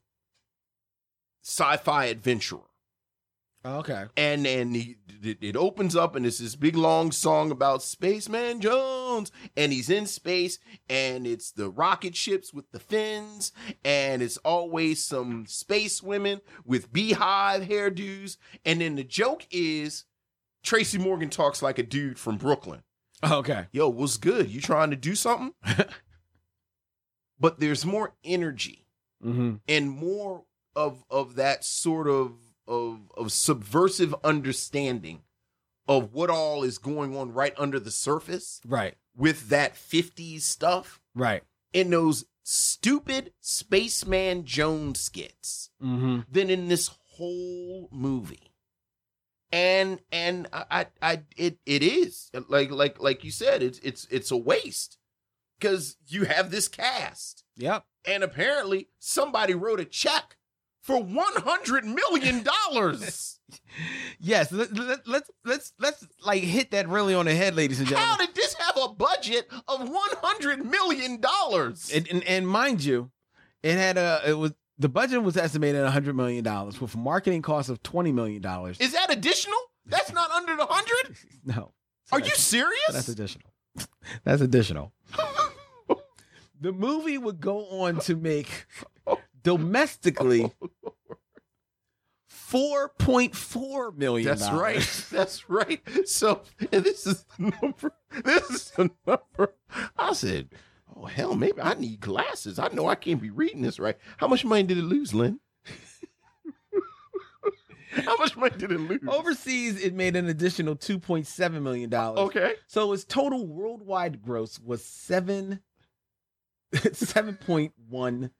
Speaker 3: sci-fi adventurer.
Speaker 4: Oh, okay.
Speaker 3: and then he, it, it opens up and it's this big long song about spaceman jones and he's in space and it's the rocket ships with the fins and it's always some space women with beehive hairdos and then the joke is tracy morgan talks like a dude from brooklyn oh,
Speaker 4: Okay.
Speaker 3: yo what's good you trying to do something <laughs> but there's more energy
Speaker 4: Mm-hmm.
Speaker 3: and more of of that sort of of of subversive understanding of what all is going on right under the surface
Speaker 4: Right.
Speaker 3: with that 50s stuff
Speaker 4: Right.
Speaker 3: in those stupid spaceman jones skits
Speaker 4: Mm-hmm.
Speaker 3: than in this whole movie and and I, I i it it is like like like you said it's it's it's a waste because you have this cast
Speaker 4: Yep.
Speaker 3: and apparently somebody wrote a check for 100 million <laughs> dollars
Speaker 4: Yes. Let, let, let's let's let's like hit that really on the head, ladies and gentlemen.
Speaker 3: how did this have a budget of 100 million dollars
Speaker 4: And, and and mind you, it had a it was the budget was estimated at hundred million dollars with a marketing cost of twenty million dollars.
Speaker 3: is that additional that's not under the 100 <laughs>
Speaker 4: No.
Speaker 3: are you serious
Speaker 4: That's additional. <laughs> That's additional. The movie would go on to make <laughs> oh, domestically oh, four point four million.
Speaker 3: That's right. That's right. So and this is the number. This is the number. I said, "Oh hell, maybe I need glasses. I know I can't be reading this right." How much money did it lose, Lynn? <laughs> How much money did it lose?
Speaker 4: Overseas, it made an additional two point seven million dollars.
Speaker 3: Okay.
Speaker 4: So its total worldwide gross was seven <laughs> seven point one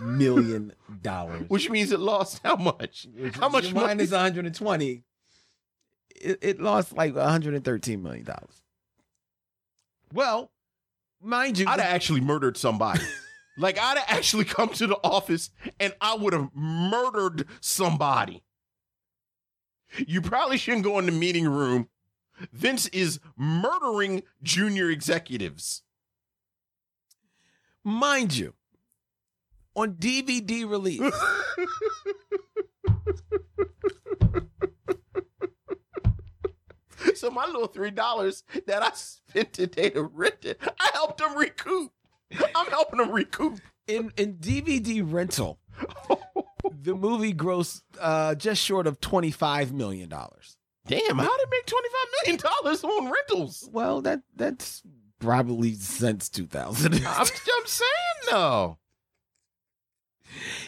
Speaker 4: million dollars.
Speaker 3: Which means it lost how much? How much money?
Speaker 4: minus 120? It, it lost like 113 million dollars. Well, mind you,
Speaker 3: I'd have actually murdered somebody. <laughs> like I'd have actually come to the office and I would have murdered somebody. You probably shouldn't go in the meeting room. Vince is murdering junior executives.
Speaker 4: Mind you, on DVD release, <laughs>
Speaker 3: So my little three dollars that I spent today to rent it, I helped them recoup. I'm helping them recoup.
Speaker 4: in in DVD rental, the movie grossed uh, just short of 25 million dollars.
Speaker 3: Damn, how did it make twenty five million dollars on rentals?
Speaker 4: Well, that that's probably since 2000. <laughs>
Speaker 3: I'm, I'm saying no,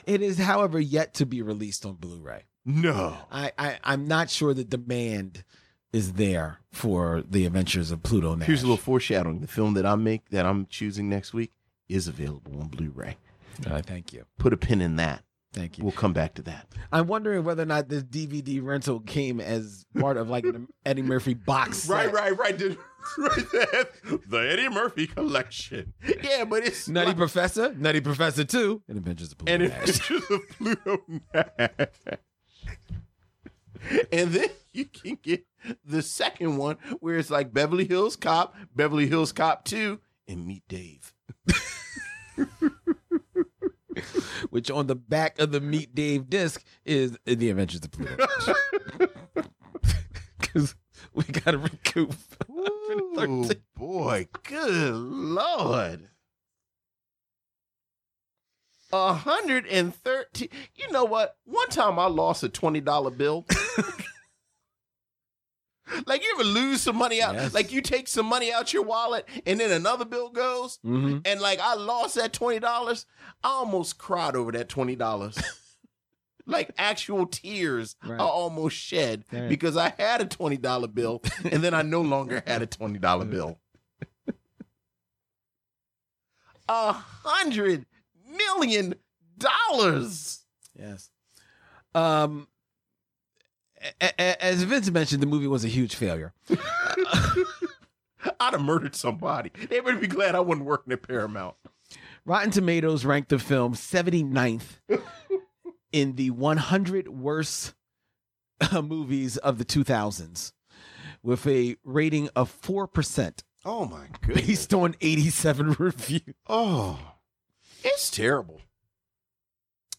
Speaker 4: it is, however, yet to be released on Blu-ray.
Speaker 3: no.
Speaker 4: I, I I'm not sure the demand is there for the Adventures of Pluto Nash.
Speaker 3: Here's a little foreshadowing: the film that I make that I'm choosing next week is available on Blu-ray.
Speaker 4: Uh, thank you,
Speaker 3: Put a pin in that.
Speaker 4: Thank you.
Speaker 3: We'll come back to that.
Speaker 4: I'm wondering whether or not this DVD rental came as part of like an Eddie Murphy box. <laughs> set.
Speaker 3: Right, right, right. The, right there. the Eddie Murphy collection. Yeah, but it's
Speaker 4: Nutty
Speaker 3: like-
Speaker 4: Professor, Nutty Professor Two, and Adventures of Pluto
Speaker 3: and
Speaker 4: Nash.
Speaker 3: Adventures of Pluto Nash. and then you can get the second one where it's like Beverly Hills Cop, Beverly Hills Cop 2, and Meet Dave. <laughs> <laughs>
Speaker 4: which on the back of the Meet Dave disc is The Adventures of Pluto <laughs> Because we got to recoup.
Speaker 3: Ooh, boy, good lord. A hundred and thirteen. You know what? One time I lost a twenty dollar bill. <laughs> <laughs> like you ever lose some money out?
Speaker 4: Yes.
Speaker 3: Like you take some money out your wallet and then another bill goes,
Speaker 4: Mm-hmm.
Speaker 3: and like I lost that twenty dollars. I almost cried over that twenty dollars. <laughs> like actual tears
Speaker 4: Right.
Speaker 3: I almost shed
Speaker 4: Right.
Speaker 3: because I had a twenty dollar bill and then I no longer had a <laughs> twenty dollar bill. A hundred million dollars.
Speaker 4: Yes. Um, as Vince mentioned, the movie was a huge failure. <laughs>
Speaker 3: I'd have murdered somebody. They would be glad I wasn't working at Paramount.
Speaker 4: Rotten Tomatoes ranked the film 79th in the 100 worst uh, movies of the 2000s with a rating of 4%
Speaker 3: Oh my goodness.
Speaker 4: based on 87 <laughs> reviews.
Speaker 3: Oh, it's terrible.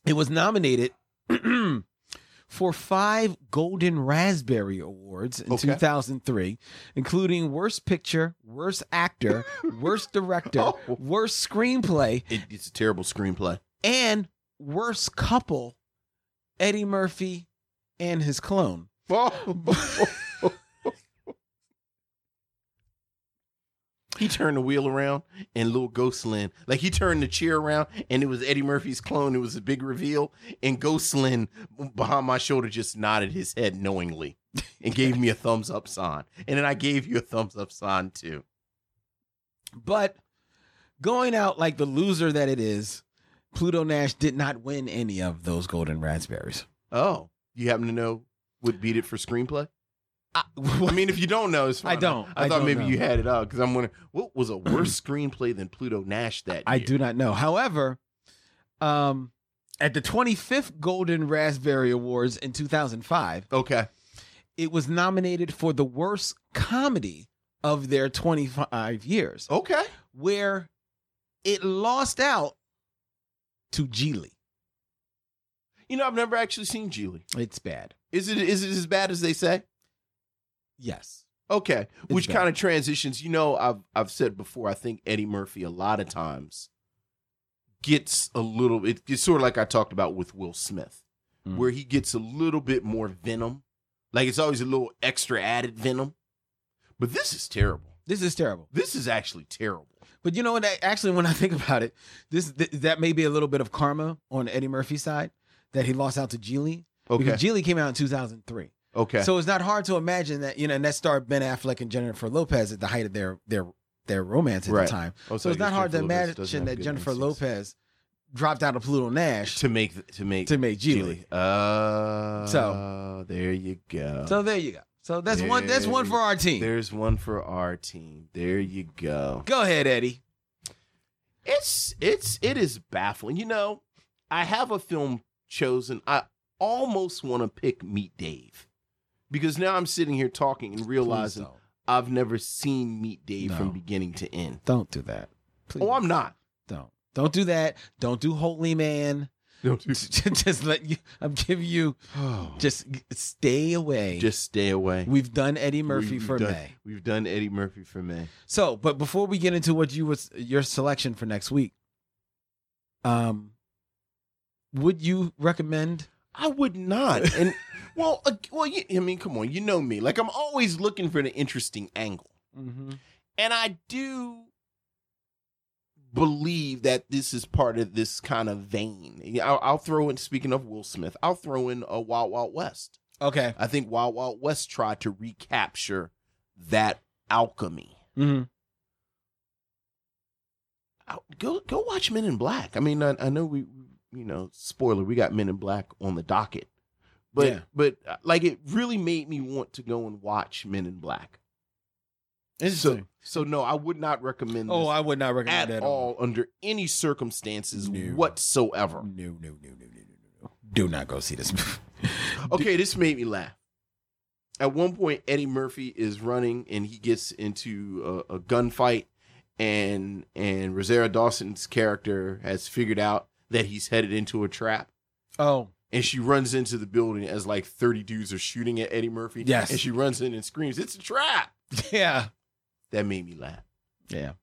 Speaker 4: It was nominated <clears throat> for five Golden Raspberry Awards in
Speaker 3: Okay.
Speaker 4: 2003, including Worst Picture, Worst Actor, <laughs> Worst Director,
Speaker 3: Oh.
Speaker 4: Worst Screenplay,
Speaker 3: It, it's a terrible screenplay.
Speaker 4: and Worst Couple, Eddie Murphy and his clone. Oh. <laughs>
Speaker 3: he turned the wheel around and little Ghostland, like he turned the chair around and it was Eddie Murphy's clone. It was a big reveal, and Ghostland behind my shoulder just nodded his head knowingly and gave me a thumbs up sign, and then I gave you a thumbs up sign too.
Speaker 4: But going out like the loser that it is, Pluto Nash did not win any of those Golden Raspberries.
Speaker 3: Oh, you happen to know what beat it for screenplay? <laughs> I mean, if you don't know, it's fine.
Speaker 4: I don't.
Speaker 3: I,
Speaker 4: I
Speaker 3: thought
Speaker 4: don't
Speaker 3: maybe
Speaker 4: know.
Speaker 3: you had it up because I'm wondering what was a worse <clears throat> screenplay than Pluto Nash that year?
Speaker 4: I
Speaker 3: year?
Speaker 4: do not know. However, um, at the 25th Golden Raspberry Awards in 2005,
Speaker 3: Okay.
Speaker 4: it was nominated for the worst comedy of their 25 years,
Speaker 3: Okay.
Speaker 4: where it lost out to Gigli.
Speaker 3: You know, I've never actually seen Gigli.
Speaker 4: It's bad.
Speaker 3: Is it is it as bad as they say?
Speaker 4: Yes.
Speaker 3: Okay, which kind of transitions. You know, I've I've said before. I think Eddie Murphy a lot of times gets a little. It, it's sort of like I talked about with Will Smith,
Speaker 4: Mm.
Speaker 3: where he gets a little bit more venom. Like it's always a little extra added venom. But this is terrible.
Speaker 4: This is terrible.
Speaker 3: This is actually terrible.
Speaker 4: But you know what? Actually, when I <laughs> think about it, this th- that may be a little bit of karma on Eddie Murphy's side that he lost out to Gigli.
Speaker 3: Okay.
Speaker 4: Because Gigli came out in 2003.
Speaker 3: Okay.
Speaker 4: So it's not hard to imagine that, you know, and that starred Ben Affleck and Jennifer Lopez at the height of their their their romance at
Speaker 3: Right.
Speaker 4: the time.
Speaker 3: Oh,
Speaker 4: so
Speaker 3: I
Speaker 4: it's not hard to
Speaker 3: Jennifer Lopez
Speaker 4: imagine that Jennifer
Speaker 3: instincts.
Speaker 4: Lopez dropped out of Pluto Nash.
Speaker 3: to make to make
Speaker 4: To make Gigli.
Speaker 3: Uh,
Speaker 4: So-
Speaker 3: there you go.
Speaker 4: So there you go. So that's one that's one for our team.
Speaker 3: There's one for our team. There you go.
Speaker 4: Go ahead, Eddie.
Speaker 3: It's it's it is baffling. You know, I have a film chosen. I almost want to pick Meet Dave because now I'm sitting here talking and realizing. I've never seen Meet Dave
Speaker 4: No.
Speaker 3: from beginning to end.
Speaker 4: Don't do that. Please.
Speaker 3: Oh, I'm not.
Speaker 4: don't. Don't do that. Don't do Holy Man. <laughs>
Speaker 3: Don't do- <laughs>
Speaker 4: just let you I'm giving you <sighs> just stay away.
Speaker 3: Just stay away.
Speaker 4: We've done Eddie Murphy
Speaker 3: We've
Speaker 4: for
Speaker 3: done-
Speaker 4: May.
Speaker 3: We've done Eddie Murphy for May.
Speaker 4: So, but before we get into what you was your selection for next week, um, would you recommend?
Speaker 3: I would not. And well, uh, well, you, I mean, come on, you know me. Like I'm always looking for an interesting angle,
Speaker 4: Mm-hmm.
Speaker 3: and I do believe that this is part of this kind of vein. I'll, I'll throw in. Speaking of Will Smith, I'll throw in a Wild Wild West.
Speaker 4: Okay.
Speaker 3: I think Wild Wild West tried to recapture that alchemy.
Speaker 4: Mm-hmm.
Speaker 3: Go go watch Men in Black. I mean, I, I know we, you know, spoiler, we got Men in Black on the docket, but
Speaker 4: Yeah.
Speaker 3: but uh, like it really made me want to go and watch Men in Black. So
Speaker 4: Interesting.
Speaker 3: so no, I would not recommend.
Speaker 4: oh, I would not recommend that
Speaker 3: at
Speaker 4: that
Speaker 3: all under any circumstances
Speaker 4: No.
Speaker 3: whatsoever.
Speaker 4: No, no, no, no, no, no, no. Do not go see this movie. <laughs>
Speaker 3: Okay, this made me laugh. At one point, Eddie Murphy is running and he gets into a, a gunfight, and and Rosario Dawson's character has figured out that he's headed into a trap.
Speaker 4: Oh,
Speaker 3: And she runs into the building as like 30 dudes are shooting at Eddie Murphy.
Speaker 4: Yes.
Speaker 3: And she runs in and screams, It's a trap. <laughs>
Speaker 4: yeah,
Speaker 3: That made me laugh.
Speaker 4: yeah.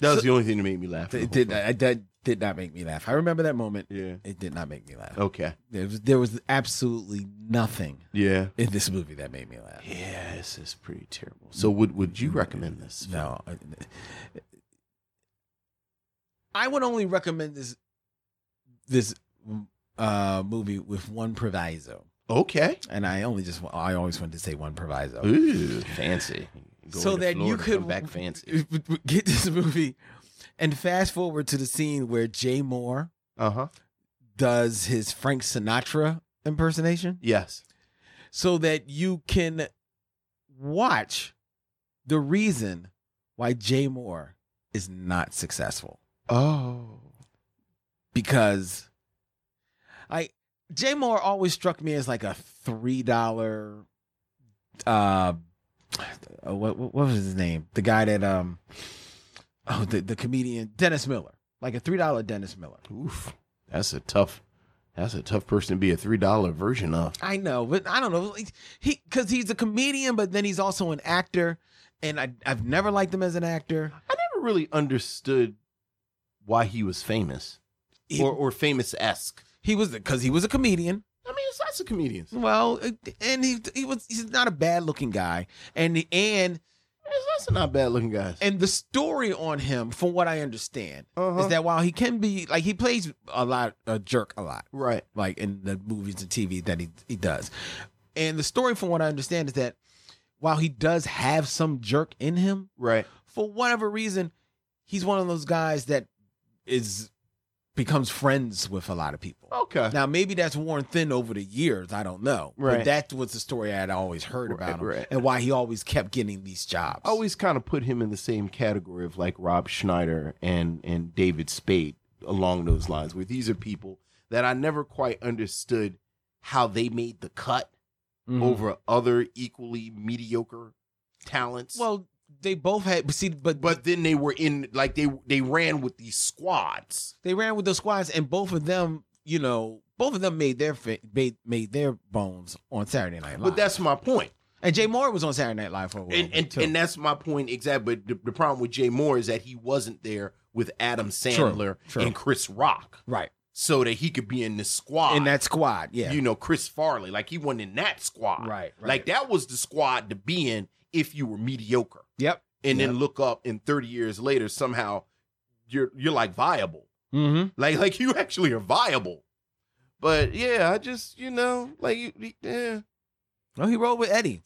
Speaker 3: That was
Speaker 4: So-
Speaker 3: the only thing that made me laugh.
Speaker 4: It did. I, that did not make me laugh. I remember that moment.
Speaker 3: Yeah.
Speaker 4: It did not make me laugh.
Speaker 3: Okay.
Speaker 4: There was there was absolutely nothing
Speaker 3: Yeah.
Speaker 4: in this movie that made me laugh.
Speaker 3: Yeah, this is pretty terrible. So would would you recommend this?
Speaker 4: No. I would only recommend this this uh movie with one proviso.
Speaker 3: Okay.
Speaker 4: And I only just I always wanted to say one proviso.
Speaker 3: Ooh, fancy. Go
Speaker 4: so
Speaker 3: into
Speaker 4: that you could
Speaker 3: come back fancy. <laughs>
Speaker 4: get this movie and fast forward to the scene where Jay Mohr
Speaker 3: Uh huh.
Speaker 4: does his Frank Sinatra impersonation
Speaker 3: Yes.
Speaker 4: so that you can watch the reason why Jay Mohr is not successful.
Speaker 3: Oh.
Speaker 4: Because like Jay Mohr always struck me as like a three dollar uh uh, what what was his name? The guy that um oh the, the comedian Dennis Miller. Like a three dollar Dennis Miller.
Speaker 3: Oof. That's a tough. That's a tough person to be a three dollar version of.
Speaker 4: I know, but I don't know. He because he's a comedian, but then he's also an actor, and I I've never liked him as an actor.
Speaker 3: I never really understood why he was famous
Speaker 4: He,
Speaker 3: or or famous esque.
Speaker 4: he was because he was a comedian.
Speaker 3: I mean, it's lots of comedians.
Speaker 4: Well, and he he was he's not a bad looking guy, and and
Speaker 3: There's lots of not bad looking guys.
Speaker 4: and the story on him, from what I understand,
Speaker 3: Uh-huh.
Speaker 4: is that while he can be like he plays a lot a jerk a lot,
Speaker 3: right.
Speaker 4: like in the movies and TV that he he does, and the story from what I understand is that while he does have some jerk in him,
Speaker 3: Right.
Speaker 4: for whatever reason, he's one of those guys that is becomes friends with a lot of people.
Speaker 3: Okay.
Speaker 4: Now maybe that's worn thin over the years. I don't know.
Speaker 3: Right.
Speaker 4: But that was the story I had always heard
Speaker 3: Right,
Speaker 4: about him
Speaker 3: right.
Speaker 4: and why he always kept getting these jobs.
Speaker 3: I always kind of put him in the same category of like Rob Schneider and and David Spade along those lines, where these are people that I never quite understood how they made the cut
Speaker 4: Mhm.
Speaker 3: over other equally mediocre talents.
Speaker 4: Well, they both had. But see, but
Speaker 3: but then they were in like they they ran with these squads.
Speaker 4: they ran with the squads, and both of them, you know, both of them made their made, made their bones on Saturday Night Live.
Speaker 3: But that's my point.
Speaker 4: and Jay Mohr was on Saturday Night Live for a while.
Speaker 3: And and, and that's my point exactly. But the, the problem with Jay Mohr is that he wasn't there with Adam Sandler
Speaker 4: true.
Speaker 3: and Chris Rock,
Speaker 4: right
Speaker 3: so that he could be in the squad.
Speaker 4: in that squad, yeah,
Speaker 3: you know, Chris Farley. Like he wasn't in that squad.
Speaker 4: Right, right.
Speaker 3: Like that was the squad to be in if you were mediocre.
Speaker 4: Yep,
Speaker 3: And
Speaker 4: Yep.
Speaker 3: then look up and 30 years later somehow you're you're like viable.
Speaker 4: mm-hmm.
Speaker 3: Like like you actually are viable. But yeah, I just, you know, like you- yeah.
Speaker 4: Well, he rolled with Eddie.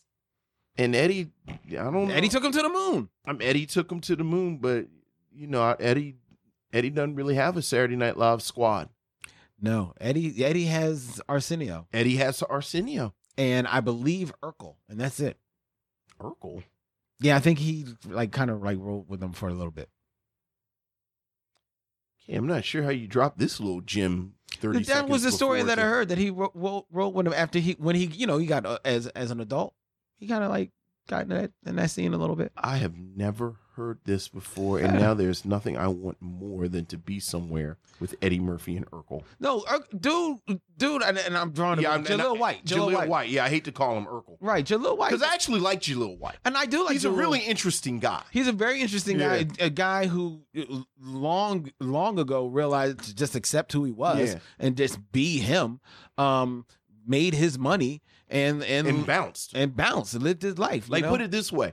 Speaker 3: And Eddie, I don't know.
Speaker 4: Eddie took him to the moon.
Speaker 3: I'm Eddie took him to the moon, but you know, Eddie Eddie doesn't really have a Saturday Night Live squad.
Speaker 4: No, Eddie. Eddie has Arsenio,
Speaker 3: Eddie has Arsenio.
Speaker 4: and I believe Urkel, and that's it.
Speaker 3: Urkel.
Speaker 4: Yeah, I think he like kind of like rolled with them for a little bit.
Speaker 3: Okay, I'm not sure how you dropped this little gem. Thirty.
Speaker 4: That was the story that I heard that he wrote, wrote, wrote with him after he when he you know he got uh, as as an adult he kind of like got in that in that scene a little bit.
Speaker 3: I have never heard this before, and now there's nothing I want more than to be somewhere with Eddie Murphy and Urkel.
Speaker 4: No, Ur- dude, dude, and, and I'm drawing him.
Speaker 3: I'm- I-
Speaker 4: Jaleel White, Jaleel,
Speaker 3: Jaleel
Speaker 4: White.
Speaker 3: Yeah, I hate to call him Urkel
Speaker 4: right? Jaleel White,
Speaker 3: because I actually like Jaleel White.
Speaker 4: and I do like. Him.
Speaker 3: He's a really interesting guy.
Speaker 4: He's a very interesting
Speaker 3: Yeah.
Speaker 4: guy, a guy who uh, long long ago realized to just accept who he was
Speaker 3: Yeah.
Speaker 4: and just be him. Um, made his money and and
Speaker 3: And bounced.
Speaker 4: and bounced and lived his life.
Speaker 3: Like,
Speaker 4: know?
Speaker 3: put it this way.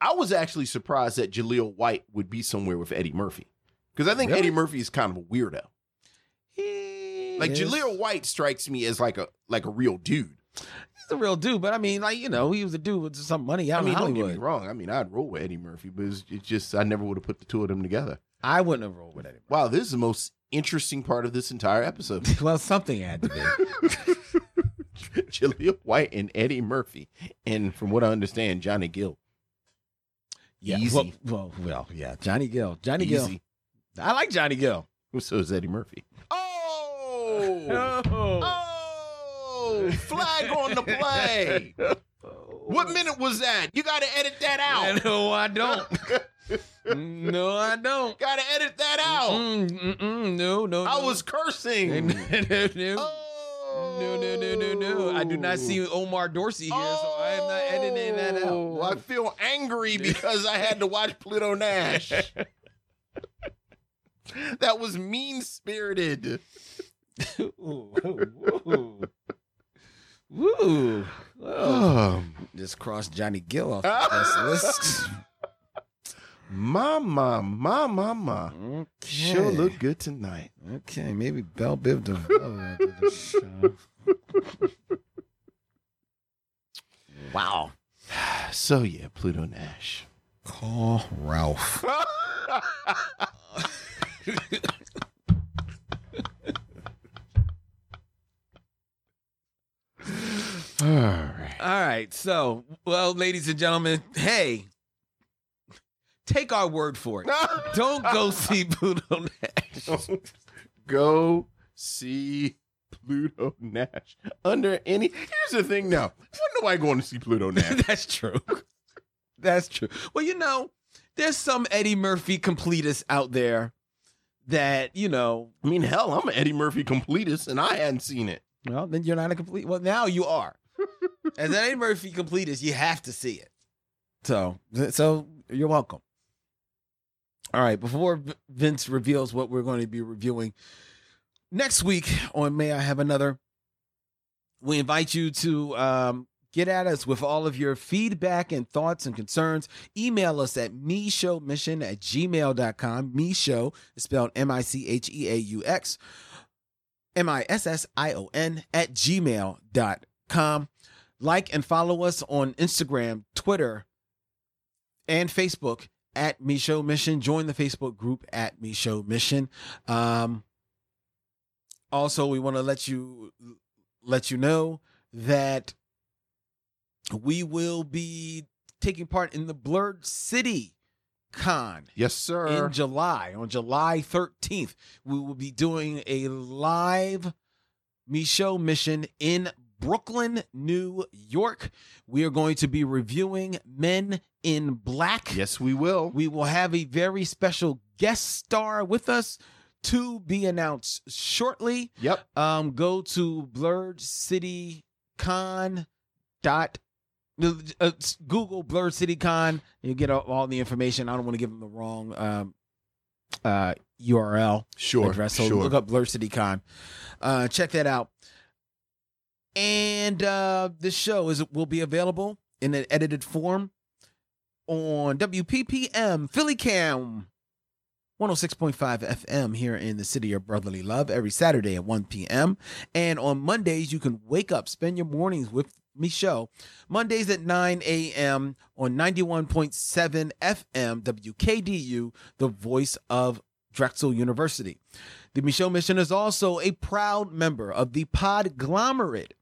Speaker 3: I was actually surprised that Jaleel White would be somewhere with Eddie Murphy. Because I think
Speaker 4: Really?
Speaker 3: Eddie Murphy is kind of a weirdo.
Speaker 4: He
Speaker 3: Like
Speaker 4: is-
Speaker 3: Jaleel White strikes me as like a like a real dude.
Speaker 4: He's a real dude, but I mean, like you know, he was a dude with some money
Speaker 3: I mean,
Speaker 4: in
Speaker 3: don't get me wrong. I mean, I'd roll with Eddie Murphy, but it's, it's just I never would have put the two of them together.
Speaker 4: I wouldn't have rolled with Eddie.
Speaker 3: Wow, this is the most interesting part of this entire episode. <laughs>
Speaker 4: well, something had to be. <laughs>
Speaker 3: Jaleel White and Eddie Murphy, and from what I understand, Johnny Gill.
Speaker 4: Yeah,
Speaker 3: Easy.
Speaker 4: Well, well, well, yeah. Johnny Gill. Johnny Gill. I like Johnny Gill.
Speaker 3: So is Eddie Murphy. Oh, oh, oh. flag on the play. <laughs> What minute was that? You got to edit that out. <laughs>
Speaker 4: No, I don't. <laughs> no, I don't.
Speaker 3: Got to edit that out.
Speaker 4: Mm, mm, mm, no, no,
Speaker 3: I
Speaker 4: no.
Speaker 3: was cursing.
Speaker 4: no, no, no.
Speaker 3: Oh.
Speaker 4: No, no, no, no, no. I do not see Omar Dorsey here, so I am not editing that
Speaker 3: Oh, I feel angry because I had to watch Pluto Nash. <laughs> that was mean spirited.
Speaker 4: Ooh, ooh, ooh. Woo. Whoa.
Speaker 3: Um, <sighs>
Speaker 4: Just crossed Johnny Gill off the list. <laughs>
Speaker 3: mama, mama, mama.
Speaker 4: Okay.
Speaker 3: Sure look good tonight.
Speaker 4: Okay, maybe Bell Biv DeVoe <laughs> after the show. wow. <sighs>
Speaker 3: So yeah, Pluto Nash.
Speaker 4: Call Ralph. <laughs>
Speaker 3: All right.
Speaker 4: All right. So, well, ladies and gentlemen, hey, take our word for it. <laughs> Don't go see Pluto Nash.
Speaker 3: Go see Pluto Nash under any. Here's the thing now. Why nobody going to see Pluto <laughs> Nash?
Speaker 4: That's true. That's true. Well, you know, there's some Eddie Murphy completists out there that, you know,
Speaker 3: I mean, hell, I'm an Eddie Murphy completist and I hadn't seen it.
Speaker 4: well, then you're not a complete. Well, now you are. As an Eddie Murphy completist, you have to see it. So, so you're welcome. All right. Before Vince reveals what we're going to be reviewing next week on May I Have Another, we invite you to um, get at us with all of your feedback and thoughts and concerns. Email us at Micheaux Mission at gmail.com. Micheaux is spelled M I C H E A U X. M I S S I O N at gmail.com. Like and follow us on Instagram, Twitter, and Facebook at Micheaux Mission. Join the Facebook group at Micheaux Mission. Um, also, we want to let you let you know that we will be taking part in the Blerd City Con
Speaker 3: Yes, sir.
Speaker 4: in July. On July 13th, we will be doing a live Micheaux Mission in Brooklyn, New York. We are going to be reviewing Men in Black.
Speaker 3: yes, we will.
Speaker 4: We will have a very special guest star with us to be announced shortly.
Speaker 3: Yep.
Speaker 4: Um, go to Blerd City Con dot uh, Google Blerd City Con. You get all, the information. I don't want to give them the wrong um, uh, URL
Speaker 3: Sure.
Speaker 4: address. So
Speaker 3: sure.
Speaker 4: look up Blerd City Con. Uh, check that out. And uh, this show is will be available in an edited form on WPPM Philly Cam 106.5 FM here in the city of brotherly love every Saturday at 1 p.m. And on Mondays, you can wake up, spend your mornings with Micheaux. Mondays at 9 a.m. on 91.7 FM WKDU, the voice of Drexel University. The Micheaux Mission is also a proud member of the Podglomerate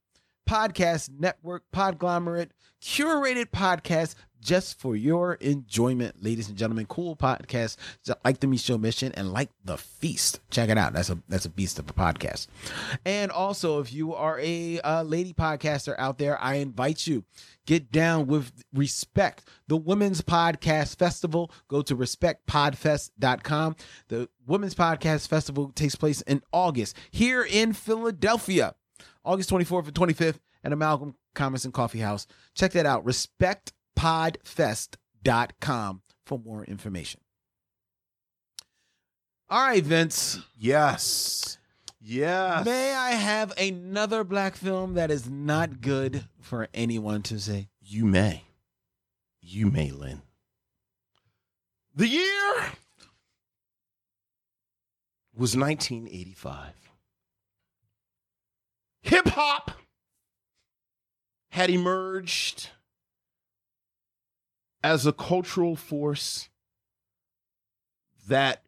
Speaker 4: Podcast Network, Podglomerate, curated podcast just for your enjoyment, ladies and gentlemen. Cool podcast like the Micheaux Mission and like the Feast. Check it out. That's a that's a beast of a podcast. And also, if you are a lady podcaster out there, I invite you get down with respect the women's podcast festival go to respectpodfest.com the women's podcast festival takes place in august here in philadelphia august 24th and 25th at Amalgam Comics and coffee house check that out respectpodfest.com for more information all right vince
Speaker 3: Yes. Yes.
Speaker 4: may i have another black film that is not good for anyone to say
Speaker 3: You may. You may, Lynn. The year was 1985. Hip hop had emerged as a cultural force that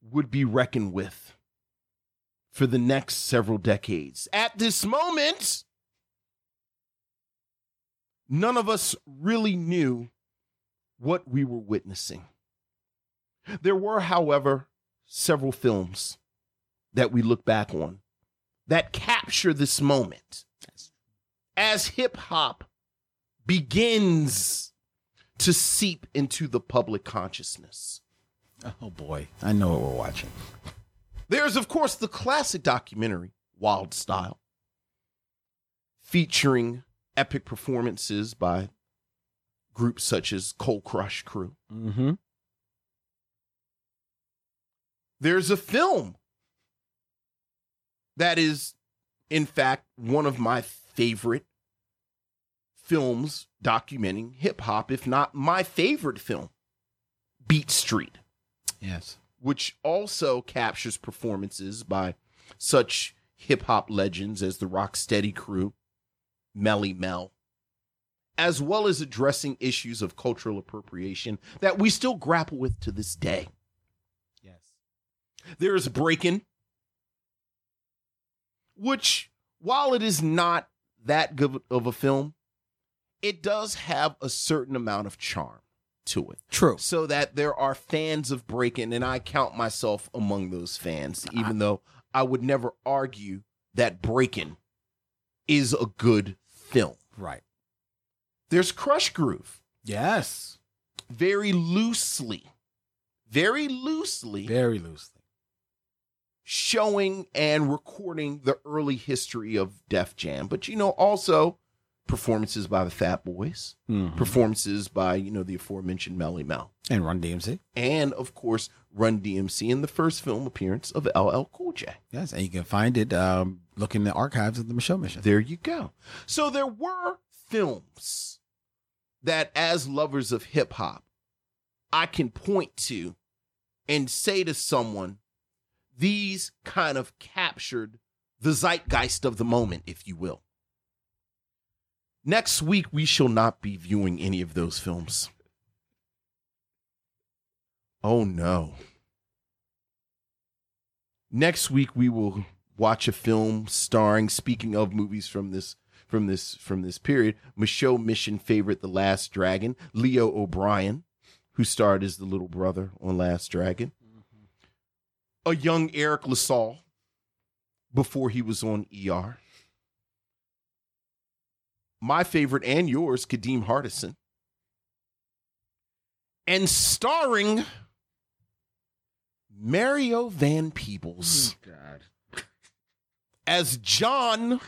Speaker 3: would be reckoned with for the next several decades. At this moment, none of us really knew what we were witnessing. There were, however, several films that we look back on that capture this moment as hip hop begins to seep into the public consciousness.
Speaker 4: oh boy i know what we're watching
Speaker 3: There's, of course, the classic documentary, Wild Style, featuring epic performances by groups such as Cold Crush Crew.
Speaker 4: mm-hmm
Speaker 3: There's a film that is, in fact, one of my favorite films documenting hip hop, if not my favorite film, Beat Street.
Speaker 4: yes
Speaker 3: which also captures performances by such hip hop legends as the Rocksteady crew, Melle Mel, as well as addressing issues of cultural appropriation that we still grapple with to this day.
Speaker 4: yes
Speaker 3: There is Breaking, which, while it is not that good of a film, it does have a certain amount of charm to it.
Speaker 4: True.
Speaker 3: So that there are fans of Breaking, and I count myself among those fans, even though I would never argue that Breaking is a good film.
Speaker 4: Right.
Speaker 3: There's Krush Groove,
Speaker 4: Yes.
Speaker 3: very loosely, very loosely
Speaker 4: Very loosely.
Speaker 3: Showing and recording the early history of Def Jam. But you know, also performances by the Fat Boys,
Speaker 4: Mhm.
Speaker 3: performances by, you know, the aforementioned Melle Mel.
Speaker 4: And Run DMC.
Speaker 3: And of course, Run DMC in the first film appearance of LL Cool J.
Speaker 4: Yes. And you can find it um, look in the archives of the Micheaux Mission.
Speaker 3: There you go. So there were films that, as lovers of hip hop, I can point to and say to someone, these kind of captured the zeitgeist of the moment, if you will. Next week, we shall not be viewing any of those films. Oh no. Next week we will watch a film starring speaking of movies from this from this from this period, Micheaux Mission favorite The Last Dragon, Leo O'Brien, who starred as the little brother on Last Dragon. A young Eric LaSalle before he was on ER. My favorite and yours, Kadeem Hardison. And starring Mario Van Peebles
Speaker 4: God. <laughs>
Speaker 3: as John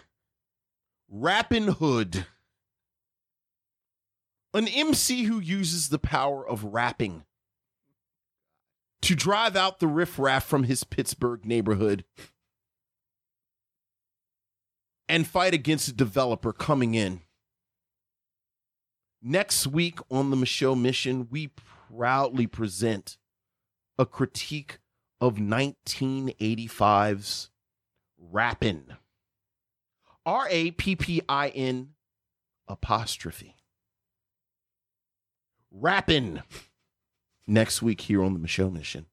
Speaker 3: Rappin Hood, an MC who uses the power of rapping to drive out the riffraff from his Pittsburgh neighborhood and fight against a developer coming in. Next week on the Micheaux Mission, we proudly present a critique of 1985's Rappin'. R A P P I N apostrophe. Rappin' next week here on the Micheaux Mission.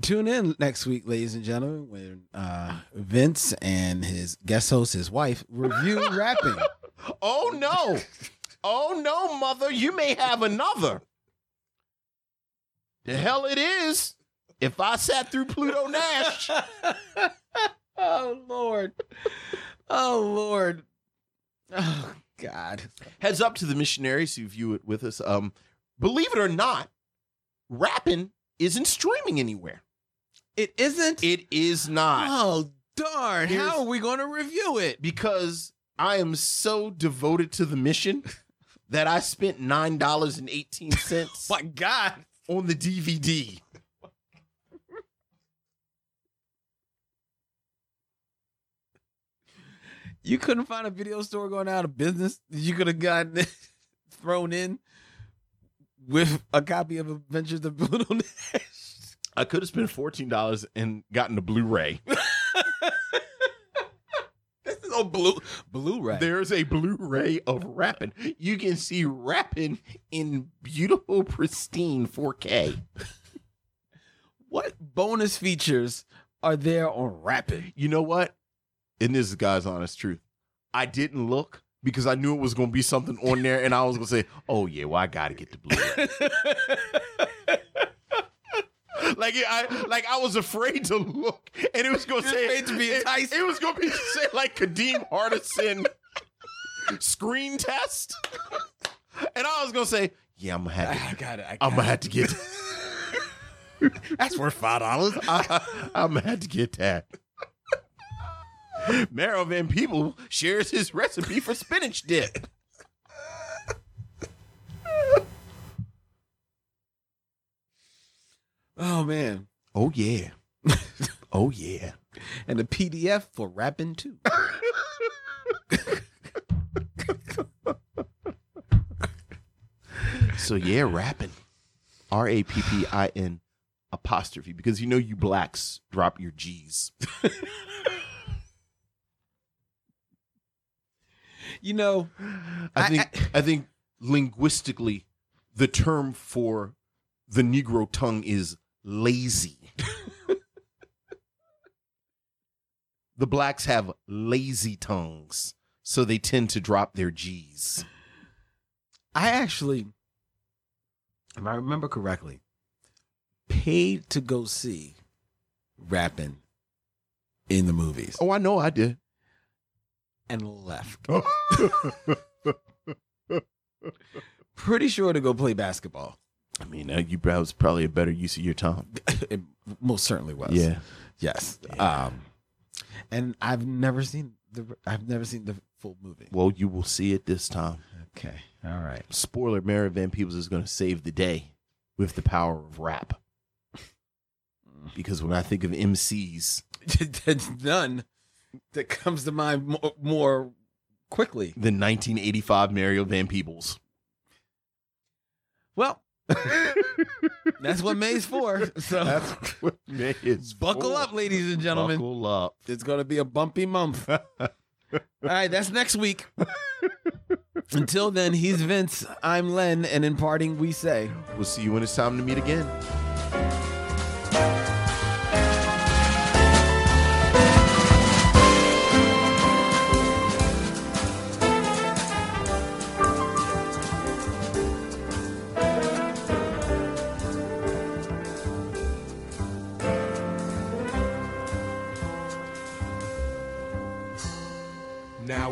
Speaker 4: Tune in next week, ladies and gentlemen, when uh, Vince and his guest host, his wife, review <laughs> rapping.
Speaker 3: Oh no. Oh no, mother, you may have another. The hell it is. If I sat through Pluto Nash. <laughs>
Speaker 4: oh Lord. Oh Lord. <sighs> Oh God.
Speaker 3: Heads up to the missionaries who view it with us. Um, believe it or not, rapping isn't streaming anywhere.
Speaker 4: It isn't?
Speaker 3: It is not.
Speaker 4: Oh darn.
Speaker 3: Here's-
Speaker 4: How are we gonna review it?
Speaker 3: because I am so devoted to the mission that I spent nine dollars and eighteen cents <laughs>
Speaker 4: My God.
Speaker 3: on the DVD.
Speaker 4: You couldn't find a video store going out of business you could have gotten <laughs> thrown in with a copy of Adventures of Pluto Nash.
Speaker 3: I could have spent fourteen dollars and gotten a Blu-ray. <laughs>
Speaker 4: This is on blue Blu-ray.
Speaker 3: There's a Blu-ray of rapping. You can see rapping in beautiful, pristine 4K. <laughs>
Speaker 4: What bonus features are there on rapping?
Speaker 3: You know what? And this is God's honest truth. I didn't look because I knew it was going to be something on there, and I was going to say, <laughs> "Oh yeah, well I got to get the Blu-ray." <laughs> like I, like I was afraid to look, and it was going to say,
Speaker 4: afraid to be
Speaker 3: it,
Speaker 4: enticed.
Speaker 3: it was going to be say like Kadeem Hardison screen test, and I was going to say, "Yeah, I'm gonna have to,
Speaker 4: I got it. I
Speaker 3: I'm gonna have to get." <laughs>
Speaker 4: That's worth five dollars.
Speaker 3: I'm gonna have to get that. <laughs> Mario Van Peebles shares his recipe for spinach dip.
Speaker 4: Oh man.
Speaker 3: Oh yeah. <laughs> Oh yeah.
Speaker 4: And the PDF for rapping too. <laughs>
Speaker 3: So yeah, rapping. R A P P I N apostrophe because you know you blacks drop your G's.
Speaker 4: You know,
Speaker 3: I
Speaker 4: I-
Speaker 3: think I, think linguistically the term for the Negro tongue is lazy. <laughs> the blacks have lazy tongues, so they tend to drop their G's.
Speaker 4: I actually, if I remember correctly, paid to go see rapping in the movies
Speaker 3: Oh, I know I did.
Speaker 4: And left. Pretty sure to go play basketball.
Speaker 3: I mean, uh, you that was probably a better use of your time. <laughs>
Speaker 4: it most certainly was.
Speaker 3: Yeah.
Speaker 4: Yes. Um, and I've never seen the I've never seen the full movie.
Speaker 3: Well, you will see it this time.
Speaker 4: Okay. All right.
Speaker 3: Spoiler: Mario Van Peebles is going to save the day with the power of rap. <laughs> Because when I think of MCs,
Speaker 4: There's <laughs> none that comes to mind more, quickly.
Speaker 3: the 1985 Mario Van Peebles.
Speaker 4: Well, <laughs> that's what May's for. So <laughs>
Speaker 3: That's what May is <laughs>
Speaker 4: buckle
Speaker 3: for.
Speaker 4: up, ladies and gentlemen.
Speaker 3: Buckle up.
Speaker 4: It's going to be a bumpy month. All right, that's next week. Until then, he's Vince. I'm Len, and in parting, we say.
Speaker 3: We'll see you when it's time to meet again.